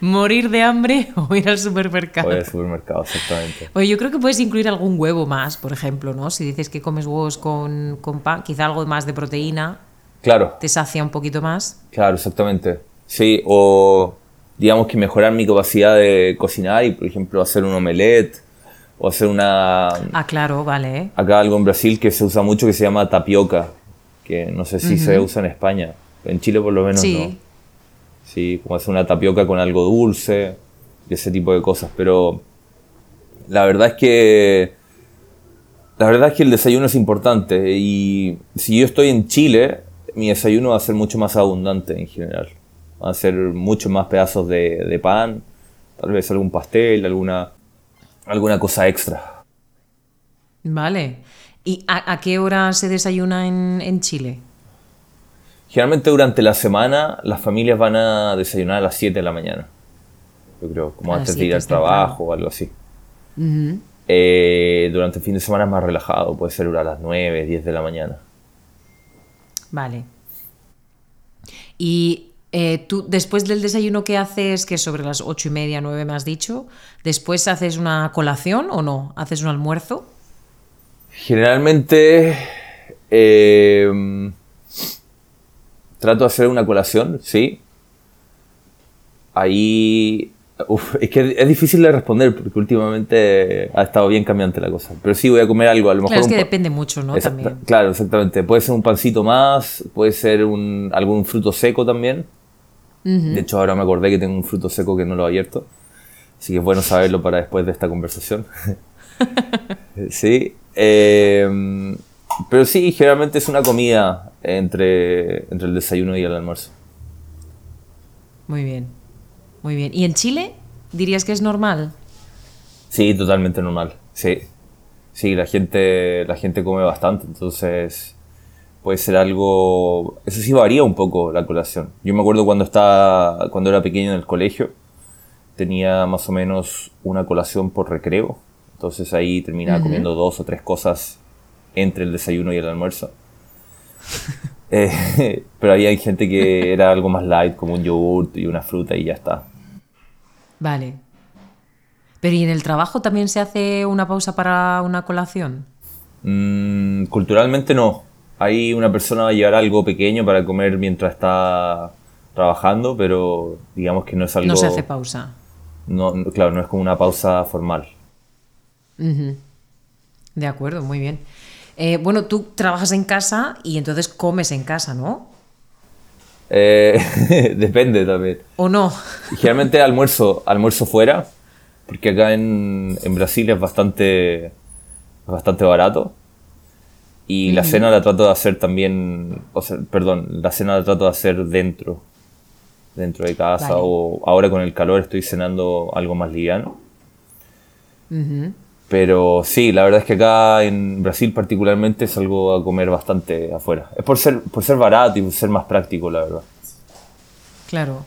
¿Morir de hambre [laughs] o ir al supermercado? O ir al supermercado, exactamente. Oye, yo creo que puedes incluir algún huevo más, por ejemplo, ¿no? Si dices que comes huevos con, con pan, quizá algo más de proteína. Claro. Te sacia un poquito más. Claro, exactamente. Sí, o digamos que mejorar mi capacidad de cocinar y, por ejemplo, hacer un omelette o hacer una... Ah, claro, vale. Acá algo en Brasil que se usa mucho que se llama tapioca, que no sé si se usa en España. En Chile por lo menos sí. no. Sí, como hacer una tapioca con algo dulce y ese tipo de cosas. Pero la verdad es que la verdad es que el desayuno es importante y si yo estoy en Chile, mi desayuno va a ser mucho más abundante en general. Va a ser mucho más pedazos de, pan, tal vez algún pastel, alguna, alguna cosa extra. Vale. ¿Y a, qué hora se desayuna en, Chile? Generalmente durante la semana las familias van a desayunar a las 7 de la mañana. Yo creo, como antes de ir al trabajo o algo así. Eh, durante el fin de semana es más relajado, puede ser a las 9, 10 de la mañana. Vale. Y eh, tú, después del desayuno que haces, que es sobre las 8 y media, 9 me has dicho, ¿después haces una colación o no? ¿Haces un almuerzo? Generalmente em, trato de hacer una colación, sí. Ahí es que es difícil de responder porque últimamente ha estado bien cambiante la cosa. Pero sí voy a comer algo, a lo mejor. Claro, es que depende mucho, ¿no? también. Claro, exactamente. Puede ser un pancito más, puede ser un, algún fruto seco también. De hecho, ahora me acordé que tengo un fruto seco que no lo he abierto. Así que es bueno saberlo para después de esta conversación. [laughs] sí. Em, pero sí, generalmente es una comida entre, entre el desayuno y el almuerzo. Muy bien. Muy bien. ¿Y en Chile dirías que es normal? Sí, totalmente normal. Sí. Sí, la gente, la gente come bastante, entonces puede ser algo... Eso sí varía un poco la colación. Yo me acuerdo cuando, estaba, cuando era pequeño en el colegio, tenía más o menos una colación por recreo. Entonces ahí terminaba comiendo dos o tres cosas entre el desayuno y el almuerzo. [laughs] Eh, [laughs] pero había gente que era algo más light, como un yogurt y una fruta y ya está. Vale. Pero ¿y en el trabajo también se hace una pausa para una colación? Mm, culturalmente no. Hay una persona va a llevar algo pequeño para comer mientras está trabajando, pero digamos que no es algo... No se hace pausa. No, claro, no es como una pausa formal. De acuerdo, muy bien. Eh, bueno, tú trabajas en casa y entonces comes en casa, ¿no? Eh, [laughs] depende también. ¿O no? Generalmente almuerzo, almuerzo fuera, porque acá en, Brasil es bastante, bastante barato. Y la cena la trato de hacer también, o sea, perdón, la cena la trato de hacer dentro, dentro de casa. O ahora con el calor estoy cenando algo más liviano. Pero sí, la verdad es que acá en Brasil particularmente es algo a comer bastante afuera. Es por ser, por ser barato y por ser más práctico, la verdad. Claro.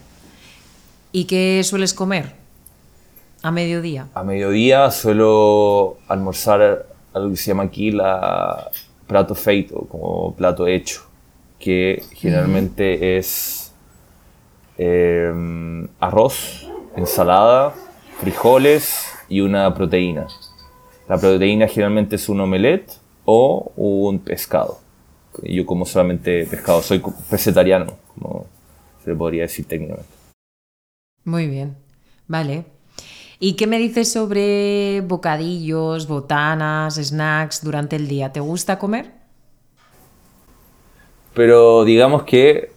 ¿Y qué sueles comer a mediodía? A mediodía suelo almorzar algo que se llama aquí la plato feito, como plato hecho, que generalmente es em, arroz, ensalada, frijoles y una proteína. La proteína generalmente es un omelette o un pescado. Yo como solamente pescado, soy vegetariano, como se podría decir técnicamente. Muy bien, vale. ¿Y qué me dices sobre bocadillos, botanas, snacks durante el día? ¿Te gusta comer? Pero digamos que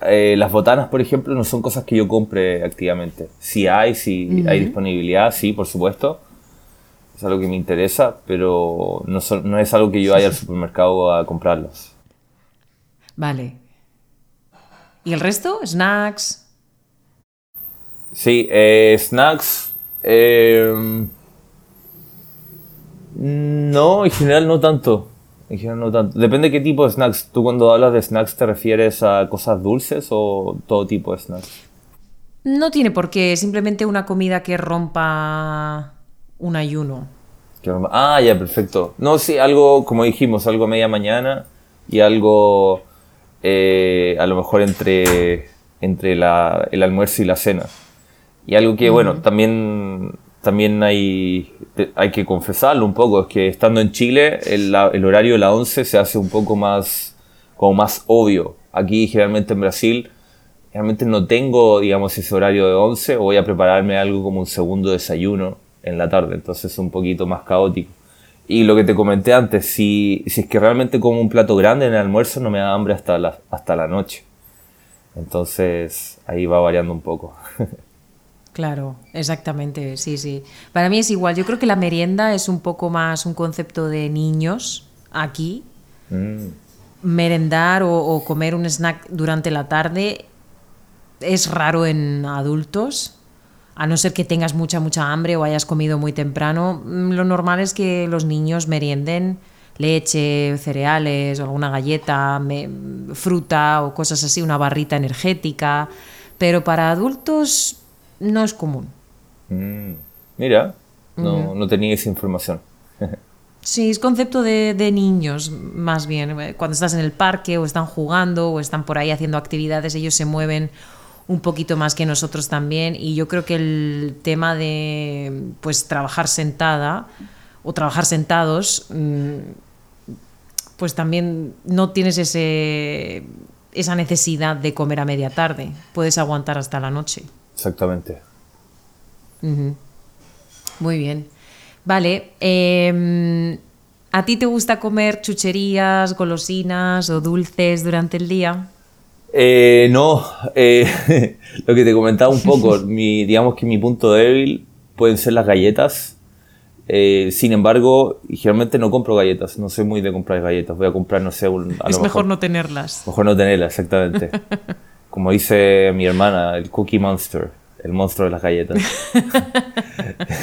eh, las botanas, por ejemplo, no son cosas que yo compre activamente. Si hay, si hay disponibilidad, sí, por supuesto es algo que me interesa, pero no, no es algo que yo vaya al supermercado a comprarlos. Vale. ¿Y el resto? ¿Snacks? Sí, eh, snacks. Em, no, en general no tanto. En general no tanto. Depende de qué tipo de snacks. ¿Tú cuando hablas de snacks te refieres a cosas dulces o todo tipo de snacks? No tiene por qué, simplemente una comida que rompa un ayuno. Ah, ya, perfecto. No, sí, algo, como dijimos, algo a media mañana y algo eh, a lo mejor entre, entre el almuerzo y la cena. Y algo que, bueno, también, también hay, hay que confesarlo un poco, es que estando en Chile el, el horario de la 11 se hace un poco más, como más obvio. Aquí generalmente en Brasil realmente no tengo, digamos, ese horario de 11 o voy a prepararme algo como un segundo desayuno en la tarde, entonces es un poquito más caótico. Y lo que te comenté antes, si, si es que realmente como un plato grande en el almuerzo no me da hambre hasta la, hasta la noche. Entonces ahí va variando un poco. [laughs] Claro, exactamente, sí, sí. Para mí es igual, yo creo que la merienda es un poco más un concepto de niños aquí. Mm. Merendar o, o, comer un snack durante la tarde es raro en adultos a no ser que tengas mucha, mucha hambre o hayas comido muy temprano, mm, lo normal es que los niños merienden leche, cereales alguna galleta, fruta o cosas así, una barrita energética, pero para adultos no es común. Mm, mira, no, tenía esa información. [laughs] Sí, es concepto de, de, niños, más bien. Cuando estás en el parque o están jugando o están por ahí haciendo actividades, ellos se mueven un poquito más que nosotros también. Y yo creo que el tema de pues trabajar sentada o trabajar sentados mm, pues también no tienes ese esa necesidad de comer a media tarde. Puedes aguantar hasta la noche. Exactamente. Muy bien. Vale em, ¿A ti te gusta comer chucherías, golosinas o dulces durante el día? Eh, no, eh, [laughs] lo que te comentaba un poco, [laughs] mi, digamos que mi punto débil pueden ser las galletas. Eh, sin embargo, generalmente no compro galletas, no soy muy de comprar galletas. Voy a comprar, no sé, un, Es mejor, no tenerlas. Mejor no tenerlas, exactamente. [laughs] Como dice mi hermana, el Cookie Monster, el monstruo de las galletas.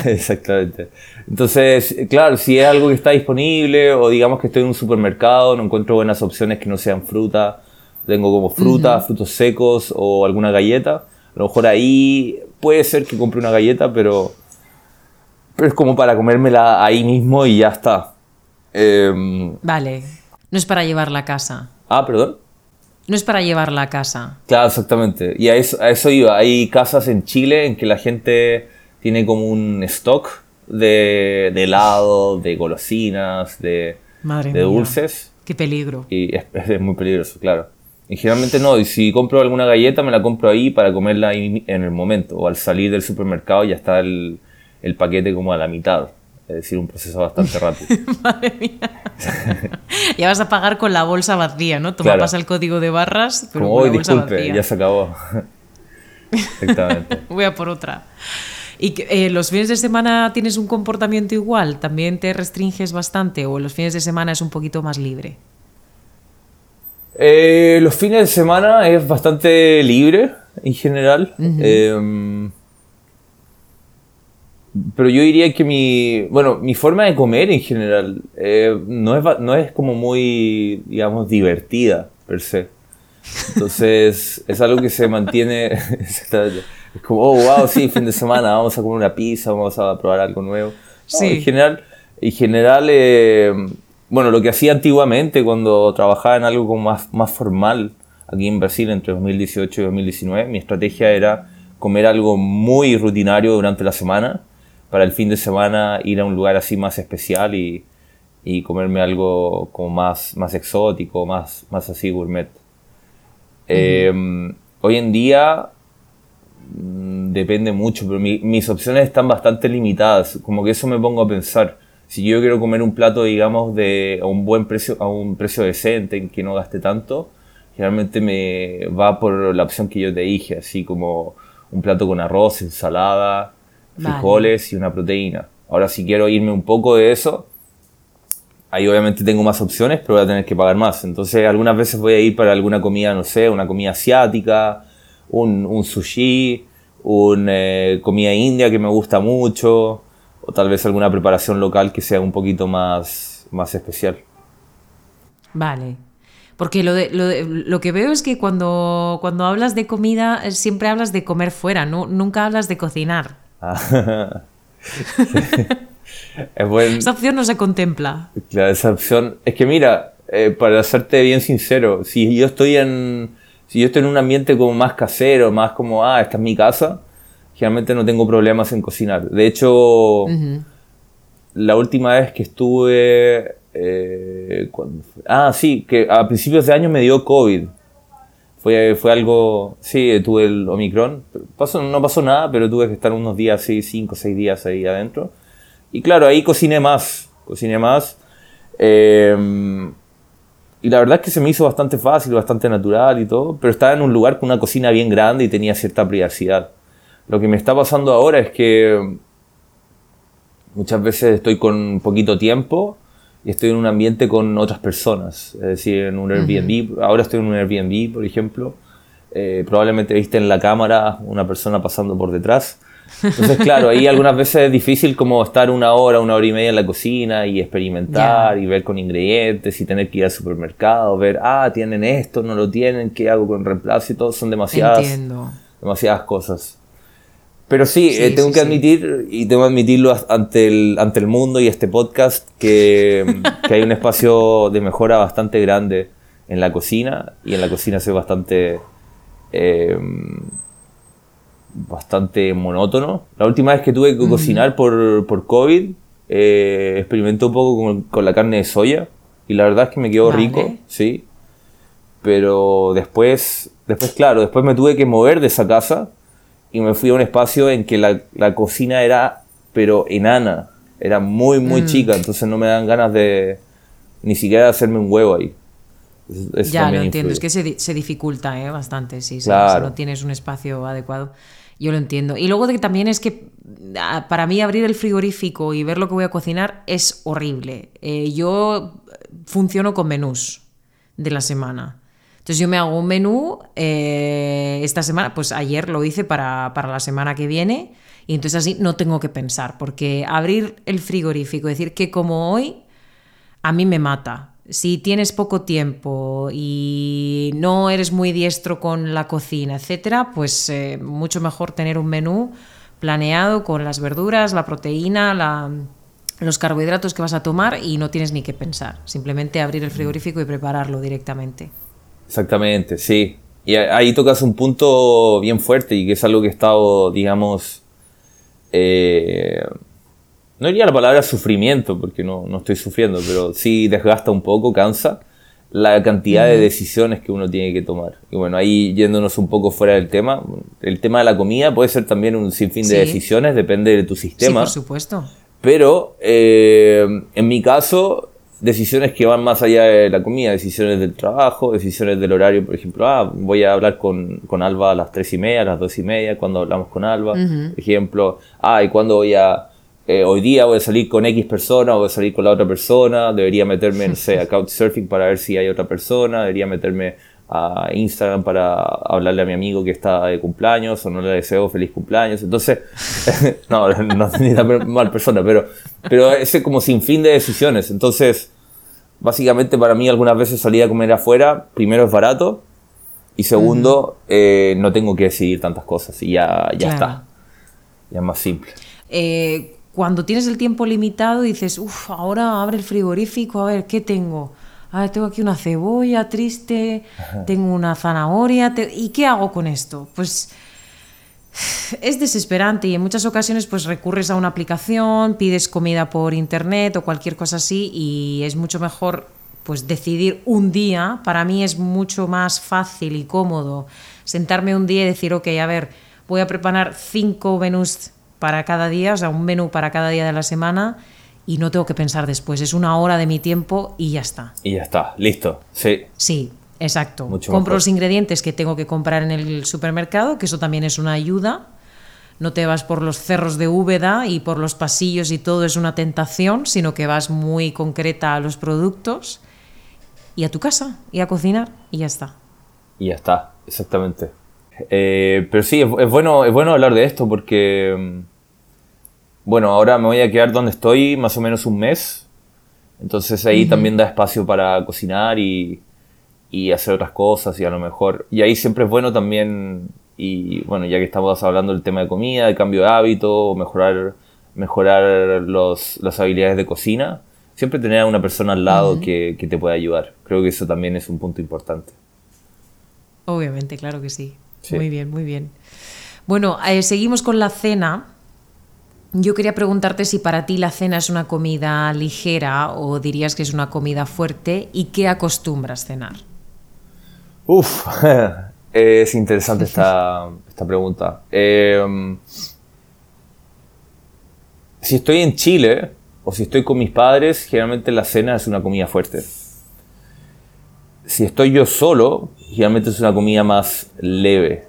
exactamente. Entonces, claro, si es algo que está disponible o digamos que estoy en un supermercado, no encuentro buenas opciones que no sean fruta tengo como fruta, frutos secos o alguna galleta. A lo mejor ahí puede ser que compre una galleta, pero, pero es como para comérmela ahí mismo y ya está. Em, vale, no es para llevarla a casa. Ah, perdón. No es para llevarla a casa. Claro, exactamente. Y a eso, a eso iba. Hay casas en Chile en que la gente tiene como un stock de, de helado, de golosinas, de, de dulces. Qué peligro. Y es muy peligroso, claro. Y generalmente no, y si compro alguna galleta me la compro ahí para comerla ahí en el momento, o al salir del supermercado ya está el, el paquete como a la mitad. Es decir, un proceso bastante [laughs] rápido. Madre mía. [laughs] ya vas a pagar con la bolsa vacía, ¿no? Toma, pasa el código de barras, pero como, hoy, disculpe, ya se acabó. [laughs] Exactamente. Voy a por otra. ¿Y eh, los fines de semana tienes un comportamiento igual? ¿También te restringes bastante o los fines de semana es un poquito más libre? Eh, los fines de semana es bastante libre en general. Em, pero yo diría que mi, bueno, mi forma de comer en general eh, no, es, no es como muy, digamos, divertida per se. Entonces [laughs] es algo que se mantiene, [laughs] es como, oh, wow, sí, fin de semana, vamos a comer una pizza, vamos a probar algo nuevo. sí. en general, en general eh, bueno, lo que hacía antiguamente cuando trabajaba en algo más, más formal aquí en Brasil entre 2018 y 2019, mi estrategia era comer algo muy rutinario durante la semana, para el fin de semana ir a un lugar así más especial y, y comerme algo como más, más exótico, más, más así gourmet. Em, hoy en día mm, depende mucho, pero mis opciones están bastante limitadas, como que eso me pongo a pensar si yo quiero comer un plato, digamos, de a un buen precio, a un precio decente, en que no gaste tanto, generalmente me va por la opción que yo te dije, así como un plato con arroz, ensalada, frijoles y una proteína. Ahora, si quiero irme un poco de eso, ahí obviamente tengo más opciones, pero voy a tener que pagar más. Entonces, algunas veces voy a ir para alguna comida, no sé, una comida asiática, un, un sushi, una eh, comida india que me gusta mucho o tal vez alguna preparación local que sea un poquito más, más especial. Vale. Porque lo, de, lo, de- lo que veo es que cuando, cuando hablas de comida eh, siempre hablas de comer fuera, no, nunca hablas de cocinar. Ah. [laughs] es buen, Esta opción no se contempla. Claro, esa opción. Es que mira, eh, para serte bien sincero, si yo estoy en. Si yo estoy en un ambiente como más casero, más como, ah, esta es mi casa, generalmente no tengo problemas en cocinar. De hecho, la última vez que estuve. eh. Ah, sí, que a principios de año me dio COVID. Fue, fue algo. Sí, tuve el Omicron. No pasó nada, pero tuve que estar unos días así, cinco seis días ahí adentro. Y claro, ahí cociné más. Cociné más. Eh, y la verdad es que se me hizo bastante fácil, bastante natural y todo. Pero estaba en un lugar con una cocina bien grande y tenía cierta privacidad. Lo que me está pasando ahora es que muchas veces estoy con poquito tiempo y estoy en un ambiente con otras personas. Es decir, en un Airbnb. Ahora estoy en un Airbnb, por ejemplo. Eh, probablemente viste en la cámara una persona pasando por detrás. Entonces, claro, ahí algunas veces es difícil como estar una hora, una hora y media en la cocina y experimentar Ya. y ver con ingredientes y tener que ir al supermercado, ver, ah, tienen esto, no lo tienen, ¿qué hago con reemplazo? Y todo, son demasiadas, Entiendo. demasiadas cosas. Pero sí, Sí, eh, tengo sí, que sí. admitir, y tengo que admitirlo ante el, ante el mundo y este podcast, que, [laughs] que hay un espacio de mejora bastante grande en la cocina, y en la cocina soy bastante, eh, bastante monótono. La última vez que tuve que cocinar por, por COVID, eh, experimenté un poco con, con la carne de soya, y la verdad es que me quedó Vale. rico, sí. Pero después, después, claro, después me tuve que mover de esa casa y me fui a un espacio en que la, la cocina era, pero enana, era muy, muy Mm. chica, entonces no me dan ganas de ni siquiera hacerme un huevo ahí. Eso- Ya, lo entiendo. influye. Es que se, se dificulta ¿eh? bastante, Claro. si no tienes un espacio adecuado. Yo lo entiendo. Y luego de que también es que para mí abrir el frigorífico y ver lo que voy a cocinar es horrible. Eh, yo funciono con menús de la semana. Entonces yo me hago un menú eh, esta semana, pues ayer lo hice para, para la semana que viene y entonces así no tengo que pensar, porque abrir el frigorífico, decir que como hoy, a mí me mata. Si tienes poco tiempo y no eres muy diestro con la cocina, etcétera, pues eh, mucho mejor tener un menú planeado con las verduras, la proteína, la- los carbohidratos que vas a tomar y no tienes ni que pensar. Simplemente abrir el frigorífico y prepararlo directamente. Exactamente, sí. Y ahí tocas un punto bien fuerte y que es algo que he estado, digamos, eh, no diría la palabra sufrimiento, porque no, no estoy sufriendo, pero sí desgasta un poco, cansa la cantidad de decisiones que uno tiene que tomar. Y bueno, ahí yéndonos un poco fuera del tema, el tema de la comida puede ser también un sinfín de Sí. decisiones, depende de tu Sí, sistema. por supuesto. Pero eh, en mi caso, decisiones que van más allá de la comida, decisiones del trabajo, decisiones del horario, por ejemplo, ah, voy a hablar con, con Alba a las tres y media, a las dos y media, cuando hablamos con Alba, por ejemplo, ah, y cuándo voy a, eh, hoy día voy a salir con X persona, voy a salir con la otra persona, debería meterme, no sé, [laughs] a Couchsurfing para ver si hay otra persona, debería meterme a Instagram para hablarle a mi amigo que está de cumpleaños o no le deseo feliz cumpleaños. Entonces, [laughs] no, [laughs] no ni la mal persona, pero, pero ese como sin fin de decisiones. Entonces, básicamente para mí algunas veces salir a comer afuera, primero es barato y segundo, eh, no tengo que decidir tantas cosas y ya, ya Claro. está. Ya es más simple. Eh, cuando tienes el tiempo limitado dices, uff, ahora abre el frigorífico, a ver, ¿qué tengo? A ver, tengo aquí una cebolla triste, tengo una zanahoria, te- ¿y qué hago con esto? Pues es desesperante y en muchas ocasiones pues recurres a una aplicación, pides comida por internet o cualquier cosa así y es mucho mejor pues decidir un día. Para mí es mucho más fácil y cómodo sentarme un día y decir, ok, a ver, voy a preparar cinco menús para cada día, o sea, un menú para cada día de la semana y no tengo que pensar después. Es una hora de mi tiempo y ya está. Y ya está, listo. Sí, Sí, exacto. Mucho Compro mejor. los ingredientes que tengo que comprar en el supermercado, que eso también es una ayuda. No te vas por los cerros de Úbeda y por los pasillos y todo es una tentación, sino que vas muy concreta a los productos y a tu casa y a cocinar y ya está. y ya está, exactamente. Eh, pero sí, es, es bueno, es bueno hablar de esto porque, mm, bueno, ahora me voy a quedar donde estoy más o menos un mes. Entonces ahí también da espacio para cocinar y, y hacer otras cosas y a lo mejor... Y ahí siempre es bueno también, y bueno, ya que estamos hablando del tema de comida, de cambio de hábito, mejorar, mejorar los, las habilidades de cocina, siempre tener a una persona al lado que, que te pueda ayudar. Creo que eso también es un punto importante. Obviamente, claro que sí. Muy bien, muy bien. Bueno, eh, seguimos con la cena. Yo quería preguntarte si para ti la cena es una comida ligera o dirías que es una comida fuerte y qué acostumbras cenar. Uf, [laughs] es interesante esta, [laughs] pregunta. Em, si estoy en Chile o si estoy con mis padres, generalmente la cena es una comida fuerte. Si estoy yo solo, generalmente es una comida más leve.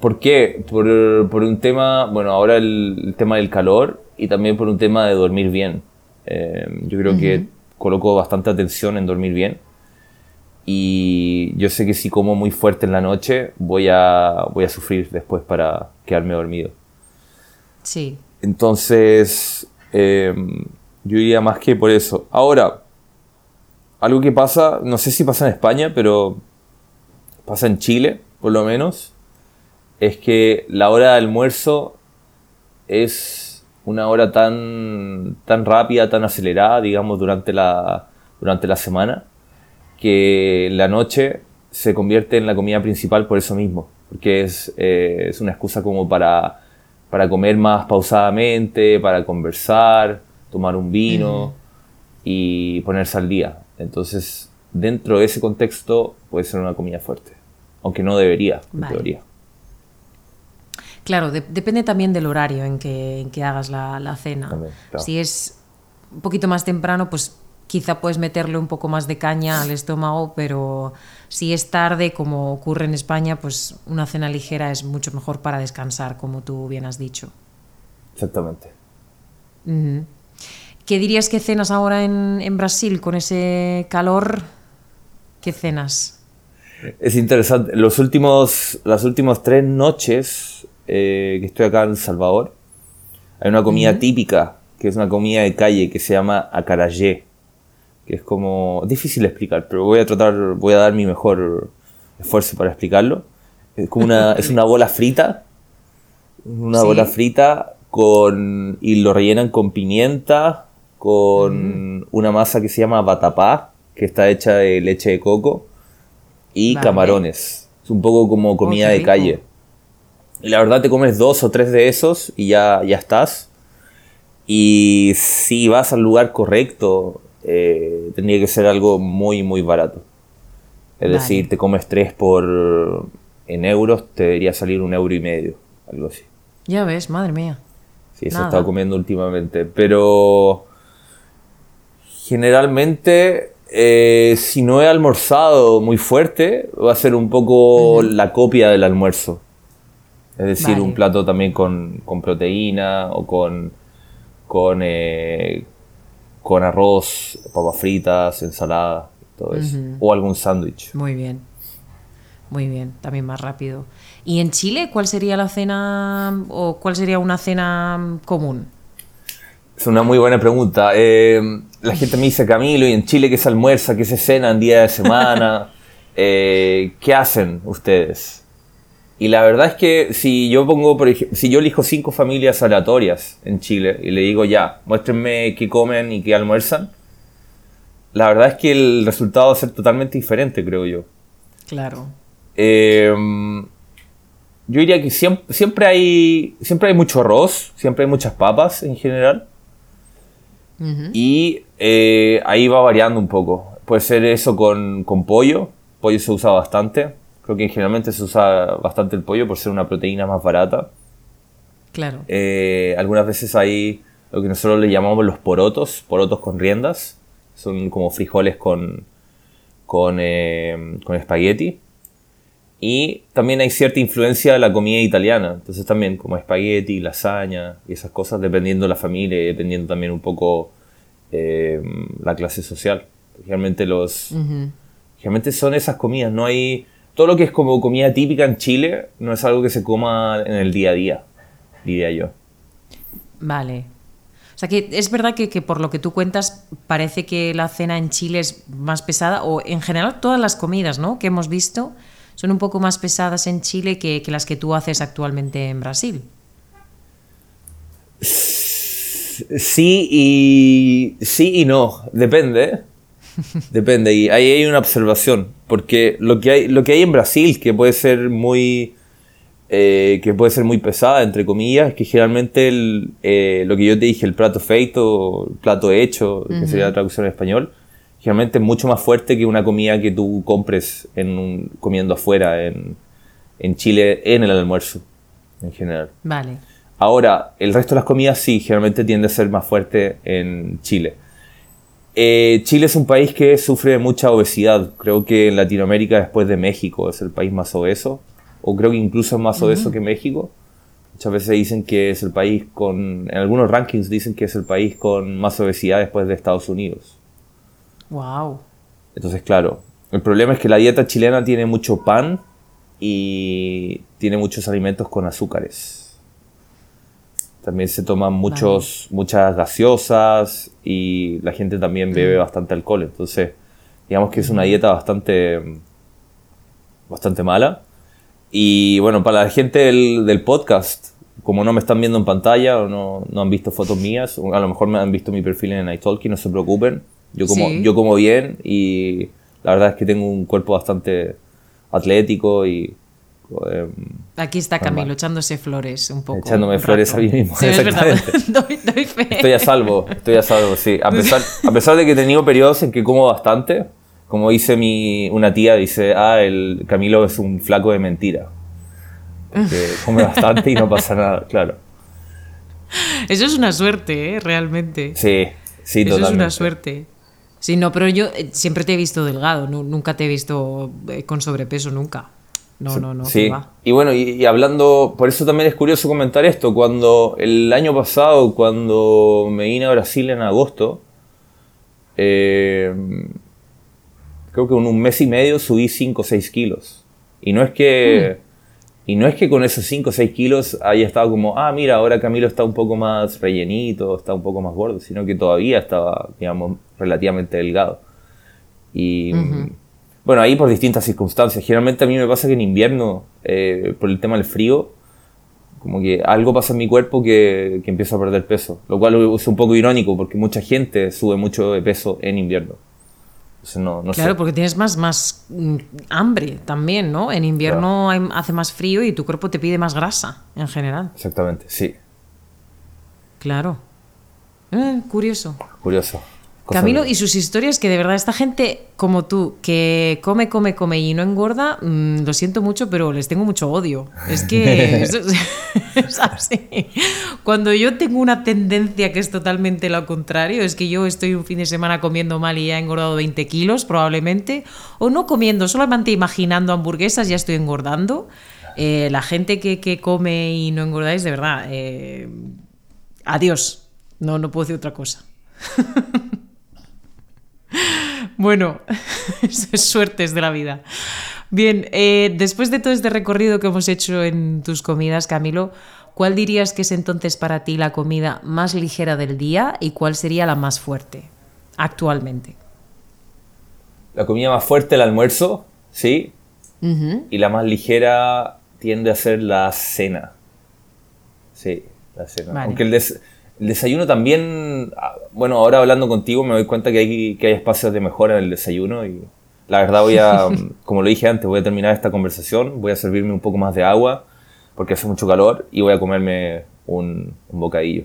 ¿Por qué? Por, un tema, bueno, ahora el, tema del calor y también por un tema de dormir bien. Em, yo creo que coloco bastante atención en dormir bien y yo sé que si como muy fuerte en la noche voy a, voy a sufrir después para quedarme dormido. Sí. Entonces, em, yo diría más que por eso. Ahora, algo que pasa, no sé si pasa en España, pero pasa en Chile, por lo menos, es que la hora de almuerzo es una hora tan, tan rápida, tan acelerada, digamos, durante la, durante la semana, que la noche se convierte en la comida principal por eso mismo, porque es, eh, es una excusa como para, para comer más pausadamente, para conversar, tomar un vino y ponerse al día. Entonces, dentro de ese contexto puede ser una comida fuerte, aunque no debería, en teoría. Claro, depende también del horario en que, en que hagas la, la cena. Si es un poquito más temprano, pues quizá puedes meterle un poco más de caña al estómago, pero si es tarde, como ocurre en España, pues una cena ligera es mucho mejor para descansar, como tú bien has dicho. Exactamente. ¿Qué dirías que cenas ahora en, Brasil con ese calor? ¿Qué cenas? Es interesante. Los últimos, las últimas tres noches eh, que estoy acá en Salvador, hay una comida típica, que es una comida de calle que se llama acarayé que es como difícil de explicar, pero voy a tratar, voy a dar mi mejor esfuerzo para explicarlo. Es como una, es una bola frita, una bola frita con y lo rellenan con pimienta, con mm. una masa que se llama batapá, que está hecha de leche de coco y camarones. Es un poco como oh, comida de calle. Y la verdad te comes dos o tres de esos y ya, ya estás. Y si vas al lugar correcto, eh, tendría que ser algo muy, muy barato. Es decir, te comes tres por en euros, te debería salir un euro y medio, algo así. Ya ves, madre mía. Sí, eso he estado comiendo últimamente. Pero generalmente, eh, si no he almorzado muy fuerte, va a ser un poco la copia del almuerzo. Es decir, un plato también con, con proteína o con, con, eh, con arroz, papas fritas, ensalada, todo eso. O algún sándwich. Muy bien. Muy bien, también más rápido. ¿Y en Chile cuál sería la cena o cuál sería una cena común? Es una muy buena pregunta. Eh, la gente me dice, Camilo, ¿y en Chile qué se almuerza, qué se cena en día de semana? [laughs] Eh, ¿Qué hacen ustedes? Y la verdad es que si yo pongo, por ejemplo, si yo elijo cinco familias aleatorias en Chile y le digo ya, muéstrenme qué comen y qué almuerzan, la verdad es que el resultado va a ser totalmente diferente, creo yo. Claro. Em, yo diría que siempre, siempre, hay, siempre hay mucho arroz, siempre hay muchas papas en general. Y eh, ahí va variando un poco. Puede ser eso con, con pollo. Pollo se usa bastante Creo que generalmente se usa bastante el pollo por ser una proteína más barata. Claro. Eh, algunas veces hay lo que nosotros le llamamos los porotos, porotos con riendas. Son como frijoles con, con, eh, con espagueti. Y también hay cierta influencia de la comida italiana. Entonces también como espagueti, lasaña y esas cosas, dependiendo de la familia y dependiendo también un poco eh, la clase social. Realmente los... Realmente son esas comidas, no hay todo lo que es como comida típica en Chile no es algo que se coma en el día a día, diría yo. Vale. O sea que es verdad que, que, por lo que tú cuentas parece que la cena en Chile es más pesada o en general todas las comidas ¿no? que hemos visto son un poco más pesadas en Chile que, que las que tú haces actualmente en Brasil. Sí y sí y no, depende. Depende, y ahí hay una observación, porque lo que hay, lo que hay en Brasil, que puede ser muy, eh, que puede ser muy pesada, entre comillas, es que generalmente el, eh, lo que yo te dije, el plato feito, el plato hecho, que sería la traducción en español, generalmente es mucho más fuerte que una comida que tú compres en comiendo afuera en, en Chile en el almuerzo, en general. Vale. Ahora, el resto de las comidas sí, generalmente tiende a ser más fuerte en Chile. Eh, Chile es un país que sufre de mucha obesidad. Creo que en Latinoamérica, después de México, es el país más obeso. O creo que incluso es más obeso que México. Muchas veces dicen que es el país con. En algunos rankings dicen que es el país con más obesidad después de Estados Unidos. Wow. Entonces, claro. El problema es que la dieta chilena tiene mucho pan y tiene muchos alimentos con azúcares. También se toman muchos, muchas gaseosas y la gente también bebe bastante alcohol. Entonces, digamos que es una dieta bastante, bastante mala. Y bueno, para la gente del, podcast, como no me están viendo en pantalla o no, no, han visto fotos mías, a lo mejor me han visto mi perfil en iTalki, no se preocupen. Yo como, yo como bien y la verdad es que tengo un cuerpo bastante atlético y Em, Aquí está Camilo echándose flores un poco. Echándome flores a mí mismo. [laughs] Estoy a salvo, estoy a salvo, sí. A pesar, a pesar de que he tenido periodos en que como bastante, como dice mi, una tía, dice, ah, el Camilo es un flaco de mentira. Porque [laughs] come bastante y no pasa nada, claro. Eso es una suerte, ¿eh? Realmente. Sí, sí, Eso es una suerte. Sí, no, pero yo eh, siempre te he visto delgado, nunca te he visto eh, con sobrepeso, nunca. No, no, no. Sí. Y bueno, y, hablando, por eso también es curioso comentar esto. Cuando el año pasado, cuando me vine a Brasil en agosto, eh, creo que en un mes y medio subí 5 o 6 kilos. Y no es que. Hmm. Y no es que con esos 5 o 6 kilos haya estado como, ah, mira, ahora Camilo está un poco más rellenito, está un poco más gordo, sino que todavía estaba, digamos, relativamente delgado. Y. Bueno, ahí por distintas circunstancias. Generalmente a mí me pasa que en invierno, eh, por el tema del frío, como que algo pasa en mi cuerpo que, que empiezo a perder peso. Lo cual es un poco irónico porque mucha gente sube mucho de peso en invierno. no, no claro, porque tienes más, más mm, hambre también, ¿no? En invierno hace más frío y tu cuerpo te pide más grasa en general. Exactamente, sí. Claro. Eh, curioso. Curioso. Camilo y sus historias, que de verdad esta gente como tú, que come, come, come y no engorda, mm, lo siento mucho, pero les tengo mucho odio. Es que [laughs] [laughs] es, así. Cuando yo tengo una tendencia que es totalmente lo contrario, es que yo estoy un fin de semana comiendo mal y ya he engordado 20 kilos probablemente, o no comiendo, solamente imaginando hamburguesas ya estoy engordando. Eh, la gente que, come y no engordáis, de verdad, eh, adiós. No, no puedo decir otra cosa. [laughs] Bueno, [laughs] suertes de la vida. Bien, eh, después de todo este recorrido que hemos hecho en tus comidas, Camilo, ¿cuál dirías que es entonces para ti la comida más ligera del día y cuál sería la más fuerte actualmente? La comida más fuerte, el almuerzo, sí. Y la más ligera tiende a ser la cena. Sí, la cena. Aunque el, des el desayuno también, ah, bueno, ahora hablando contigo me doy cuenta que hay, que hay espacios de mejora en el desayuno y la verdad voy a, [laughs] como lo dije antes, voy a terminar esta conversación, voy a servirme un poco más de agua porque hace mucho calor y voy a comerme un, bocadillo.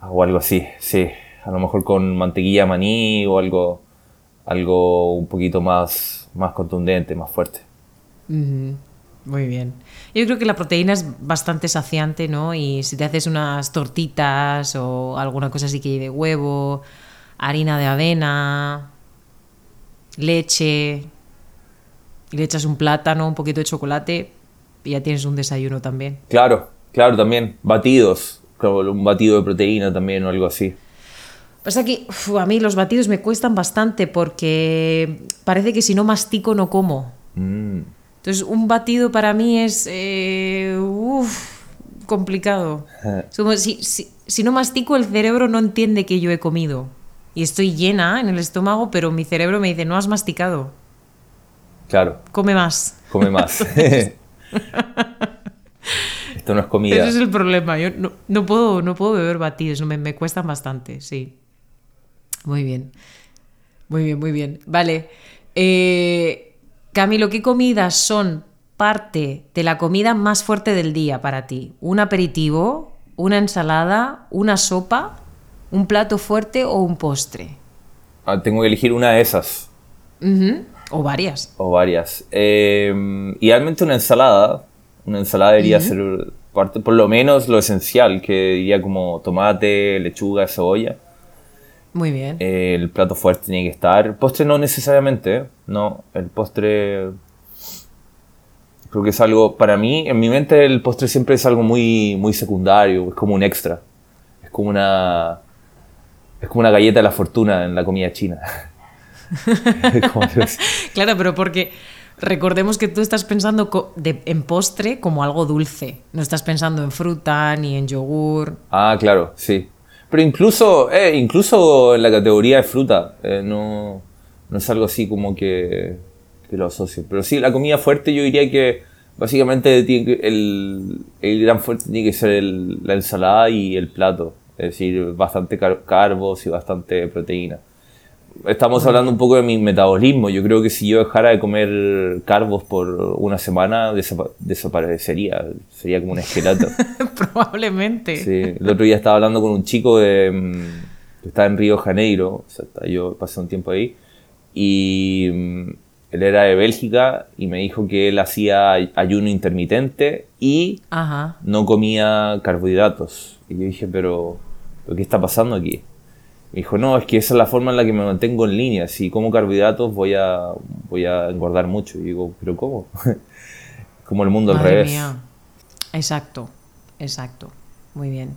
O algo así, sí. A lo mejor con mantequilla maní o algo, algo un poquito más, más contundente, más fuerte. Muy bien. Yo creo que la proteína es bastante saciante, ¿no? Y si te haces unas tortitas o alguna cosa así que lleve huevo, harina de avena, leche, y le echas un plátano, un poquito de chocolate, y ya tienes un desayuno también. Claro, claro, también. Batidos, como un batido de proteína también o algo así. Pasa que a mí los batidos me cuestan bastante porque parece que si no mastico no como. Mm. Entonces, un batido para mí es. Eh, complicado. Es como si, si, si no mastico, el cerebro no entiende que yo he comido. Y estoy llena en el estómago, pero mi cerebro me dice, no has masticado. Claro, Come más. come más. [laughs] [laughs] Esto no es comida. Ese es el problema. Yo no, no puedo, no puedo beber batidos, me, me cuestan bastante, sí. Muy bien. Muy bien, muy bien. Vale. Eh, Camilo, ¿qué comidas son parte de la comida más fuerte del día para ti? ¿Un aperitivo, una ensalada, una sopa, un plato fuerte o un postre? Ah, tengo que elegir una de esas. O varias. O varias. Eh, idealmente una ensalada. Una ensalada debería ser parte, por lo menos lo esencial, que diría como tomate, lechuga, cebolla. Muy bien. Eh, el plato fuerte tiene que estar. Postre no necesariamente, ¿eh? no. El postre. Creo que es algo. Para mí, en mi mente, el postre siempre es algo muy, muy secundario. Es como un extra. Es como una. Es como una galleta de la fortuna en la comida china. [laughs] [laughs] Claro, pero porque recordemos que tú estás pensando de- en postre como algo dulce. No estás pensando en fruta ni en yogur. Ah, claro, sí. Pero incluso, eh, incluso en la categoría de fruta, eh, no, no es algo así como que, que lo asocio. Pero sí, la comida fuerte yo diría que básicamente el, el gran fuerte tiene que ser el- la ensalada y el plato. Es decir, bastante car- carbos y bastante proteína. Estamos hablando un poco de mi metabolismo. Yo creo que si yo dejara de comer carbos por una semana, desapa- desaparecería. Sería como un esqueleto. [laughs] Probablemente. Sí, el otro día estaba hablando con un chico de, mm, que está en Río Janeiro, o sea, yo pasé un tiempo ahí, y mm, él era de Bélgica y me dijo que él hacía ay- ayuno intermitente y Ajá. no comía carbohidratos. Y yo dije, pero, ¿pero qué está pasando aquí? Me dijo, no, es que esa es la forma en la que me mantengo en línea. Si como carbohidratos voy a, voy a engordar mucho. Y digo, ¿pero cómo? [laughs] como el mundo al revés. mía. Exacto, exacto. Muy bien.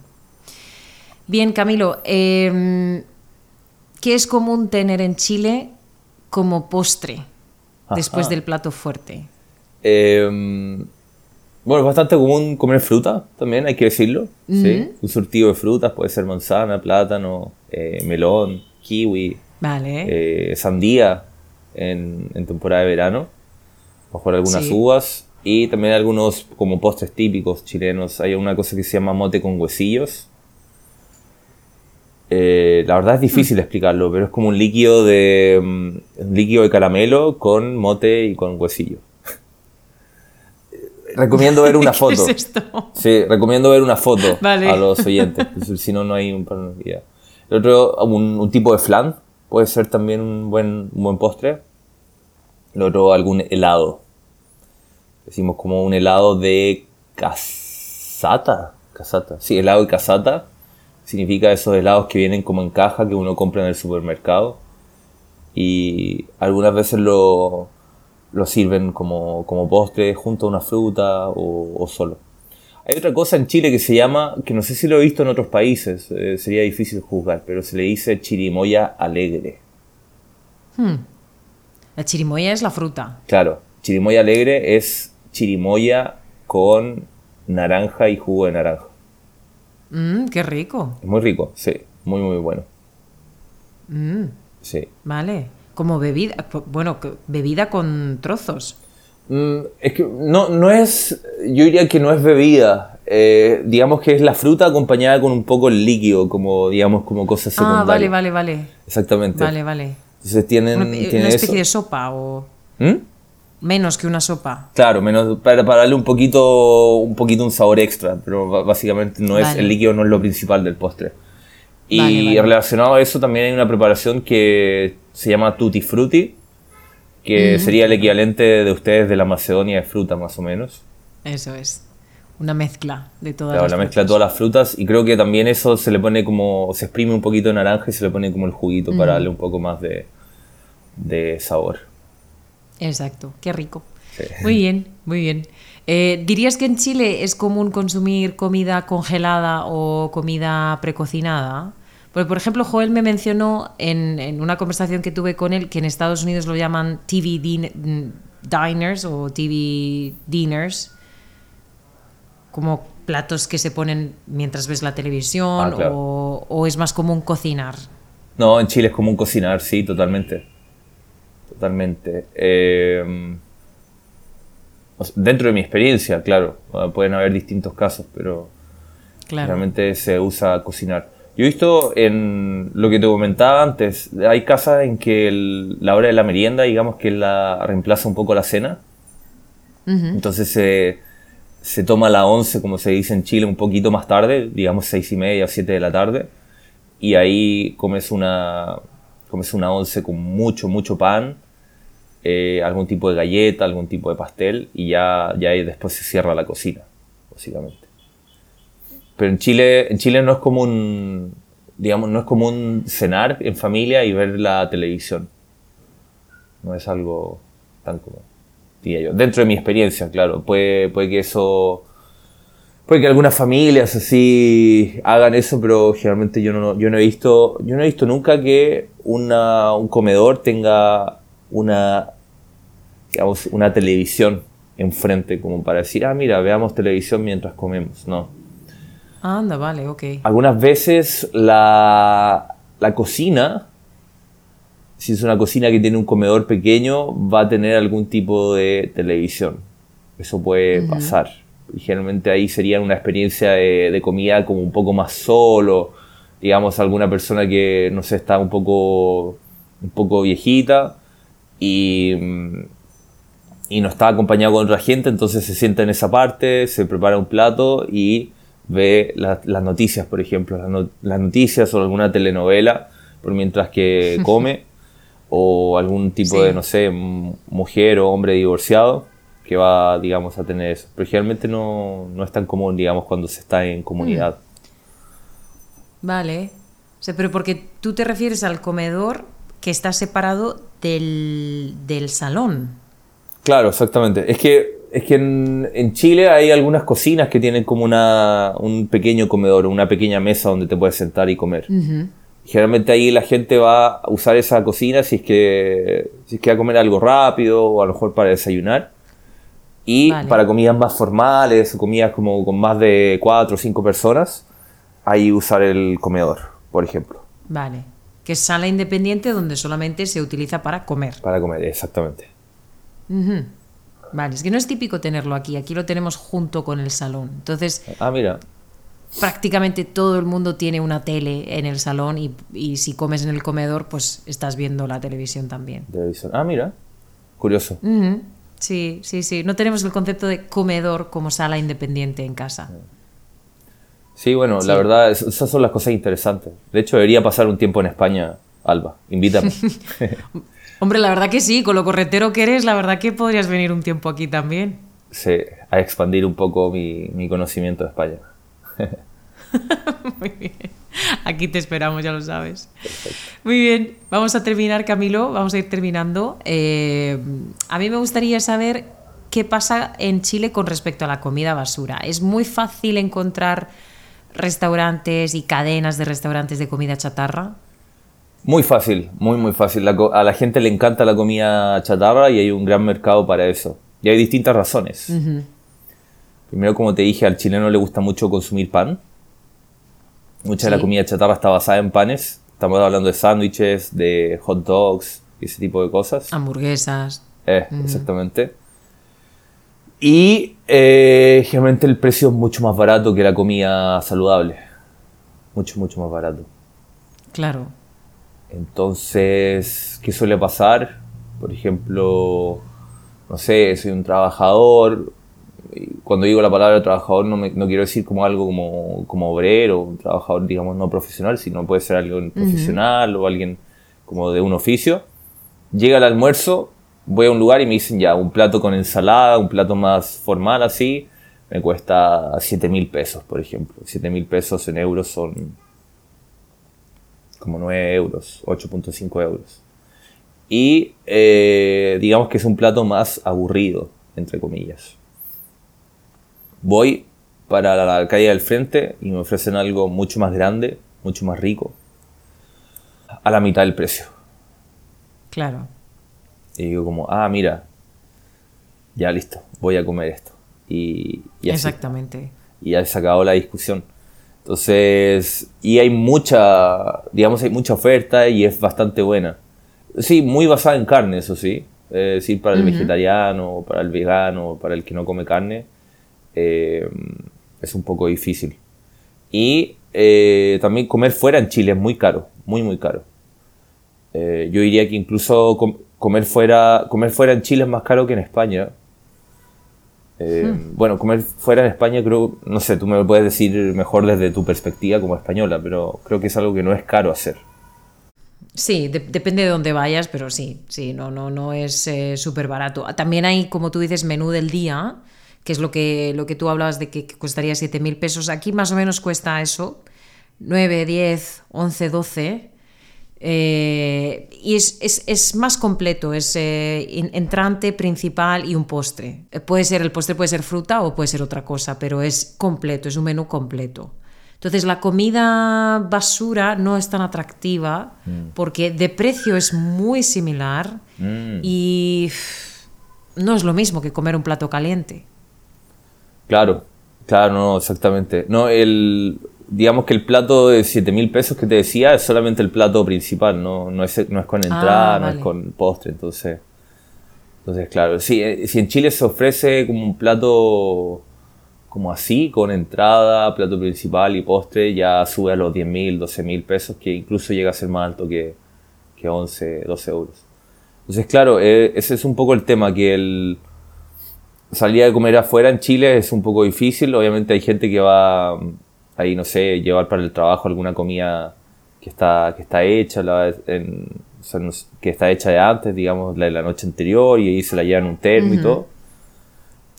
Bien, Camilo, em, ¿qué es común tener en Chile como postre después del plato fuerte? Eh, bueno, es bastante común comer fruta también, hay que decirlo. ¿sí? Un surtido de frutas puede ser manzana, plátano, eh, melón, kiwi, Vale. eh, sandía en, en temporada de verano. Mejor algunas Sí. uvas y también algunos como postres típicos chilenos. Hay una cosa que se llama mote con huesillos. Eh, la verdad es difícil explicarlo, pero es como un líquido de mm, un líquido de caramelo con mote y con huesillo. Recomiendo ver una [laughs] ¿Qué foto. es esto? Sí, recomiendo ver una foto Vale. a los oyentes, si no, no hay un una idea. El otro, un, un tipo de flan, puede ser también un buen, un buen postre. El otro, algún helado. Decimos como un helado de casata. Casata. Sí, helado de casata. Significa esos helados que vienen como en caja que uno compra en el supermercado. Y algunas veces lo, lo sirven como, como postre junto a una fruta o, o solo. Hay otra cosa en Chile que se llama, que no sé si lo he visto en otros países, eh, sería difícil juzgar, pero se le dice chirimoya alegre. La chirimoya es la fruta. Claro, chirimoya alegre es chirimoya con naranja y jugo de naranja. Mm, qué rico. Es muy rico, sí, muy muy bueno. Mm, Sí. vale. Como bebida, bueno, bebida con trozos. Mm, es que no, no es, yo diría que no es bebida, eh, digamos que es la fruta acompañada con un poco el líquido, como digamos como cosa secundaria. Ah, vale, vale, vale. Exactamente. Vale, vale. Entonces tienen, Una, tienen una especie eso. de sopa o ¿Mm? menos que una sopa. Claro, menos para, para darle un poquito, un poquito un sabor extra, pero básicamente no es Vale. el líquido no es lo principal del postre. Y Vale, vale. relacionado a eso también hay una preparación que se llama tutti frutti, que sería el equivalente de ustedes de la Macedonia de fruta más o menos. Eso es. Una mezcla de todas Claro, las la mezcla de todas las frutas y creo que también eso se le pone como, se exprime un poquito de naranja y se le pone como el juguito para darle un poco más de, de sabor. Exacto, qué rico. Sí. Muy bien, muy bien. Eh, ¿Dirías que en Chile es común consumir comida congelada o comida precocinada? Porque, por ejemplo, Joel me mencionó en, en una conversación que tuve con él que en Estados Unidos lo llaman TV din- diners o TV dinners, como platos que se ponen mientras ves la televisión Ah, claro. o, o es más común cocinar? No, en Chile es común cocinar, sí, totalmente. Totalmente. Eh, sea, dentro de mi experiencia, claro, pueden haber distintos casos, pero Claro. realmente se usa cocinar. Yo he visto en lo que te comentaba antes, hay casas en que el- la hora de la merienda, digamos que la reemplaza un poco la cena. Entonces se, se toma la 11, como se dice en Chile, un poquito más tarde, digamos seis y media o 7 de la tarde. Y ahí comes una, comes una 11 con mucho, mucho pan, eh, algún tipo de galleta, algún tipo de pastel, y ya, ya ahí después se cierra la cocina, básicamente. Pero en Chile, en Chile no es común, digamos, no es común cenar en familia y ver la televisión. No es algo tan común diría yo. Dentro de mi experiencia, claro. Puede, puede que eso. Puede que algunas familias así hagan eso, pero generalmente yo no, yo no he visto. Yo no he visto nunca que una, un comedor tenga una. digamos, una televisión enfrente, como para decir, ah, mira, veamos televisión mientras comemos. No. Anda, vale, ok. Algunas veces la, la cocina, si es una cocina que tiene un comedor pequeño, va a tener algún tipo de televisión. Eso puede pasar. Y generalmente ahí sería una experiencia de, de comida como un poco más solo. Digamos, alguna persona que, no sé, está un poco, un poco viejita y, y no está acompañado con otra gente, entonces se sienta en esa parte, se prepara un plato y ve la- las noticias, por ejemplo, las, no- las noticias o alguna telenovela, por mientras que [laughs] come, o algún tipo Sí. de, no sé, mujer o hombre divorciado que va, digamos, a tener eso. Pero generalmente no, no es tan común, digamos, cuando se está en comunidad. Vale. O sea, pero porque tú te refieres al comedor que está separado del, del salón. Claro, exactamente. Es que, es que en, en Chile hay algunas cocinas que tienen como una, un pequeño comedor, una pequeña mesa donde te puedes sentar y comer. Ujú. Generalmente ahí la gente va a usar esa cocina si es que, si es que va a comer algo rápido o a lo mejor para desayunar. Y Vale. para comidas más formales o comidas como con más de cuatro o cinco personas, ahí usar el comedor, por ejemplo, Vale. Que es sala independiente donde solamente se utiliza para comer. para comer, exactamente. Ujú. Vale, es que no es típico tenerlo aquí, aquí lo tenemos junto con el salón. Entonces, Ah, mira, prácticamente todo el mundo tiene una tele en el salón y, y si comes en el comedor, pues estás viendo la televisión también. televisión. Ah, mira, curioso. Sí, sí, sí. No tenemos el concepto de comedor como sala independiente en casa. Sí, bueno, la verdad, es- esas son las cosas interesantes. De hecho, debería pasar un tiempo en España, Alba. Invítame. [laughs] Hombre, la verdad que sí, con lo corretero que eres, la verdad que podrías venir un tiempo aquí también. Sí, a expandir un poco mi, mi conocimiento de España. [laughs] Muy bien. Aquí te esperamos, ya lo sabes. Muy bien, vamos a terminar, Camilo, vamos a ir terminando. Eh, a mí me gustaría saber qué pasa en Chile con respecto a la comida basura. Es muy fácil encontrar restaurantes y cadenas de restaurantes de comida chatarra. Muy fácil, muy, muy fácil. La a la gente le encanta la comida chatarra y hay un gran mercado para eso. Y hay distintas razones. Primero, como te dije, al chileno le gusta mucho consumir pan. Mucha de la comida chatarra está basada en panes. Estamos hablando de sándwiches, de hot dogs, ese tipo de cosas. Hamburguesas. Eh, Exactamente. Y eh, generalmente el precio es mucho más barato que la comida saludable. Mucho, mucho más barato. Claro. Entonces, ¿qué suele pasar? Por ejemplo, no sé, soy un trabajador. Cuando digo la palabra trabajador no, me- no quiero decir como algo como, como obrero, un trabajador, digamos, no profesional, sino puede ser alguien profesional o alguien como de un oficio. Llega el almuerzo, voy a un lugar y me dicen ya, un plato con ensalada, un plato más formal así, me cuesta 7 mil pesos, por ejemplo. 7 mil pesos en euros son como 9 euros, 8.5 euros. Y eh, digamos que es un plato más aburrido, entre comillas. Voy para la calle del frente y me ofrecen algo mucho más grande, mucho más rico, a la mitad del precio. Claro. Y digo como, ah, mira, ya listo, voy a comer esto. Y, y así. Exactamente. y ya se acabó la discusión. Entonces, y hay mucha, digamos, hay mucha oferta y es bastante buena. Sí, muy basada en carne, eso sí. Es decir, para el vegetariano, para el vegano, para el que no come carne, eh, es un poco difícil. Y eh, también comer fuera en Chile es muy caro, muy, muy caro. Eh, yo diría que incluso comer, fuera, comer fuera en Chile es más caro que en España. Hmm. Bueno, comer fuera en España creo, no sé, tú me lo puedes decir mejor desde tu perspectiva como española, pero creo que es algo que no es caro hacer. Sí, depende de dónde vayas, pero sí, sí, no, no, no es eh, súper barato. También hay, como tú dices, menú del día, que es lo que, lo que tú hablabas de que, costaría 7.000 pesos. Aquí más o menos cuesta eso, 9, 10, 11, 12. Y es, más completo, es eh, entrante, principal y un postre. Eh, puede ser, el postre puede ser fruta o puede ser otra cosa, pero es completo, es un menú completo. Entonces la comida basura no es tan atractiva mm. porque de precio es muy similar mm. y no es lo mismo que comer un plato caliente. Claro, claro, no, exactamente. No, el, digamos que el plato de 7 mil pesos que te decía es solamente el plato principal, no, no, es, no es con entrada, ah, no es con postre, entonces... Entonces, claro, sí, eh, si en Chile se ofrece como un plato como así, con entrada, plato principal y postre, ya sube a los 10 mil, 12 mil pesos, que incluso llega a ser más alto que, que 11, 12 euros. Entonces, claro, eh, ese es un poco el tema, que el salir a comer afuera en Chile es un poco difícil. Obviamente hay gente que va ahí, no sé, llevar para el trabajo alguna comida que está, que está hecha, que está hecha de antes, digamos, la de la noche anterior, y ahí se la llevan un termo y todo.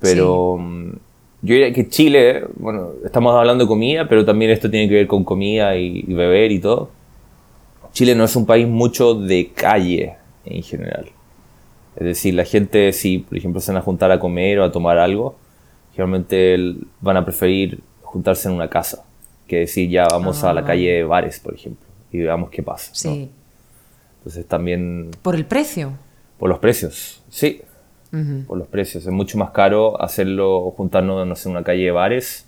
Pero... Mm, yo diría que Chile, bueno, estamos hablando de comida, pero también esto tiene que ver con comida y, beber y todo. Chile no es un país mucho de calle en general. Es decir, la gente, si por ejemplo se van a juntar a comer o a tomar algo, generalmente van a preferir juntarse en una casa que decir ya vamos a la ah. calle de bares, por ejemplo, y veamos qué pasa. Sí. Entonces también... ¿Por el precio? Por los precios, sí por los precios. Es mucho más caro hacerlo, juntarnos, no sé, en una calle de bares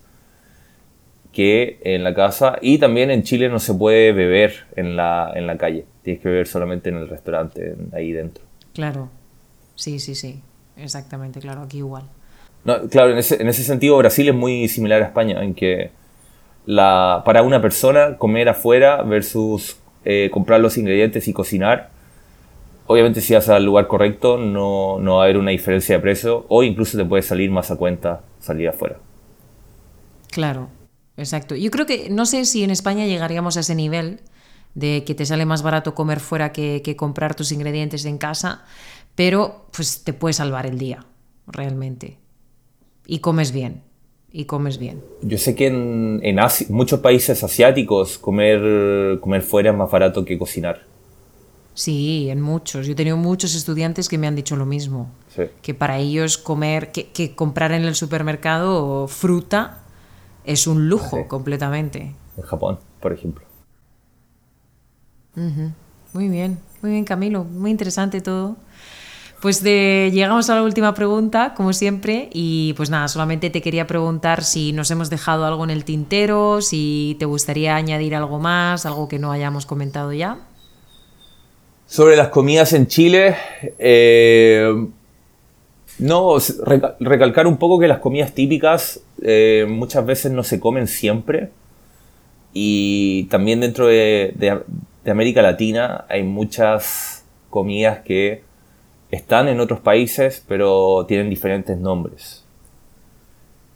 que en la casa. Y también en Chile no se puede beber en la, en la calle. Tienes que beber solamente en el restaurante, ahí dentro. Claro. Sí, sí, sí. Exactamente, claro. Aquí igual. No, claro, en ese, en ese sentido Brasil es muy similar a España, en que para una persona comer afuera versus eh, comprar los ingredientes y cocinar obviamente si vas al lugar correcto no, no va a haber una diferencia de precio o incluso te puede salir más a cuenta salir afuera. Claro, exacto. Yo creo que no sé si en España llegaríamos a ese nivel de que te sale más barato comer fuera que, comprar tus ingredientes en casa, pero pues te puede salvar el día, realmente. Y comes bien, y comes bien. Yo sé que en, en muchos países asiáticos comer, comer fuera es más barato que cocinar. Sí, en muchos. Yo he tenido muchos estudiantes que me han dicho lo mismo. Que para ellos comer, que, comprar en el supermercado fruta es un lujo completamente. En Japón, por ejemplo. Muy bien, muy bien Camilo, muy interesante todo. Pues llegamos a la última pregunta, como siempre, y pues nada, solamente te quería preguntar si nos hemos dejado algo en el tintero, si te gustaría añadir algo más, algo que no hayamos comentado ya. Sobre las comidas en Chile, eh, no, recalcar un poco que las comidas típicas eh, muchas veces no se comen siempre. Y también dentro de, América Latina hay muchas comidas que están en otros países, pero tienen diferentes nombres.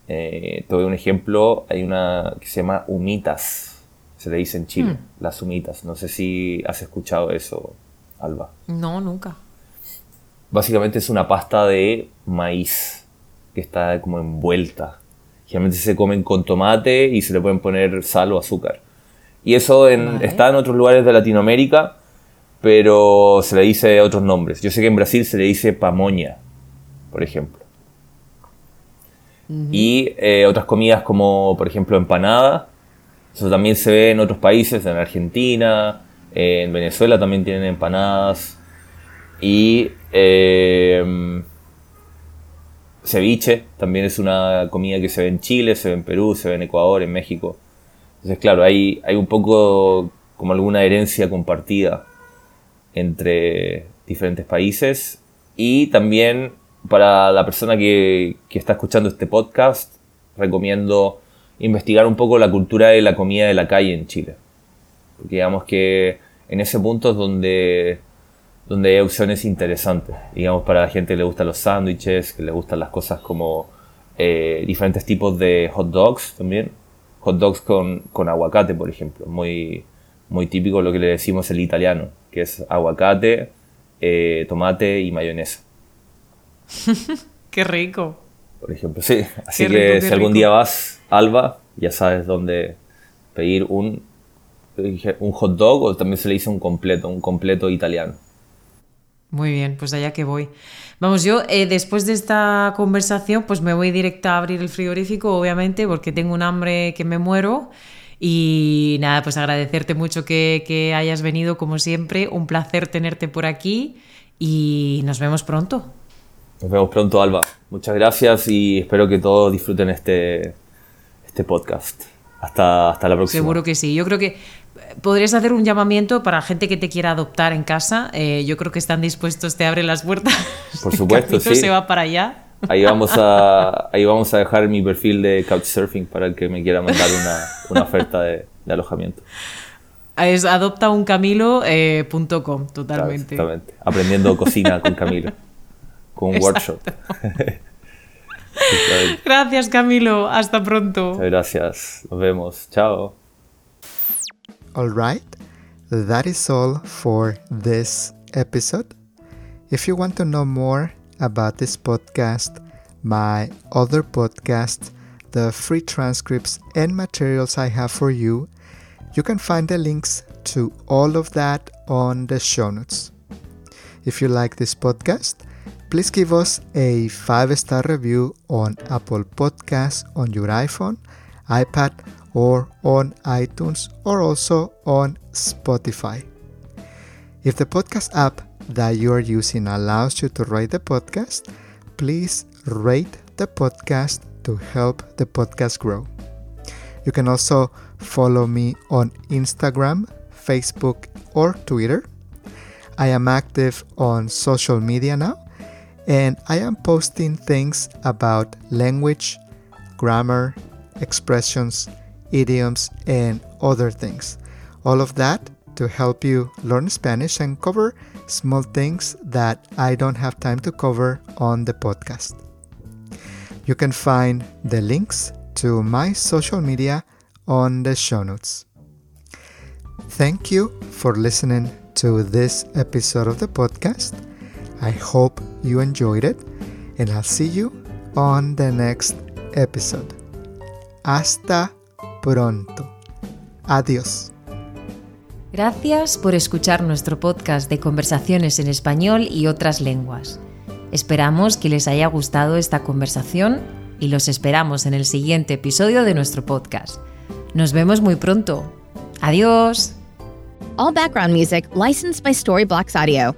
Eh, te doy un ejemplo, hay una que se llama humitas, se le dice en Chile, hmm. las humitas. No sé si has escuchado eso. Alba? No, nunca. Básicamente es una pasta de maíz que está como envuelta. Generalmente se comen con tomate y se le pueden poner sal o azúcar. Y eso está en otros lugares de Latinoamérica, pero se le dice otros nombres. Yo sé que en Brasil se le dice pamoña, por ejemplo. Y eh, otras comidas como, por ejemplo, empanada. Eso también se ve en otros países, en Argentina, en Venezuela también tienen empanadas. Y em, ceviche también es una comida que se ve en Chile, se ve en Perú, se ve en Ecuador, en México. Entonces, claro, hay, hay un poco como alguna herencia compartida entre diferentes países y también para la persona que, que está escuchando este podcast, recomiendo investigar un poco la cultura de la comida de la calle en Chile. Porque digamos que en ese punto es donde, donde hay opciones interesantes. Digamos, para la gente que le gustan los sándwiches, que le gustan las cosas como eh, diferentes tipos de hot dogs también. Hot dogs con, con aguacate, por ejemplo. Muy, muy típico lo que le decimos el italiano, que es aguacate, eh, tomate y mayonesa. [laughs] Qué rico. Por ejemplo, sí. Así que si algún día vas, Alba, ya sabes dónde pedir un, un hot dog o también se le dice un completo, un completo italiano. Muy bien, pues allá que voy. Vamos, yo eh, después de esta conversación, pues me voy directa a abrir el frigorífico, obviamente, porque tengo un hambre que me muero. Y nada, pues agradecerte mucho que, que hayas venido, como siempre. Un placer tenerte por aquí y nos vemos pronto. Nos vemos pronto, Alba. Muchas gracias y espero que todos disfruten este, este podcast. Hasta, hasta la próxima. Seguro que sí. Yo creo que podrías hacer un llamamiento para gente que te quiera adoptar en casa. Eh, yo creo que están dispuestos, te abren las puertas. Por supuesto, [laughs] sí. se va para allá. Ahí vamos, a, ahí vamos a dejar mi perfil de Couchsurfing para el que me quiera mandar una, una oferta de, de, alojamiento. Es adoptauncamilo.com, eh, totalmente. exactamente. Aprendiendo cocina con Camilo. Con un workshop. Gracias, Camilo. Hasta pronto. Gracias. Nos vemos. Chao. All right. That is all for this episode. If you want to know more about this podcast, my other podcast, the free transcripts and materials I have for you, you can find the links to all of that on the show notes. If you like this podcast, please give us a five star review on Apple Podcasts on your iPhone, iPad, or on iTunes, or also on Spotify. If the podcast app that you are using allows you to rate the podcast, please rate the podcast to help the podcast grow. You can also follow me on Instagram, Facebook, or Twitter. I am active on social media now and I am posting things about language, grammar, expressions, idioms, and other things. All of that to help you learn Spanish and cover small things that I don't have time to cover on the podcast. You can find the links to my social media on the show notes. Thank you for listening to this episode of the podcast. I hope you enjoyed it, and I'll see you on the next episode. Hasta pronto. Adiós. Gracias por escuchar nuestro podcast de conversaciones en español y otras lenguas. Esperamos que les haya gustado esta conversación y los esperamos en el siguiente episodio de nuestro podcast. Nos vemos muy pronto. Adiós. All background music licensed by Storyblocks Audio.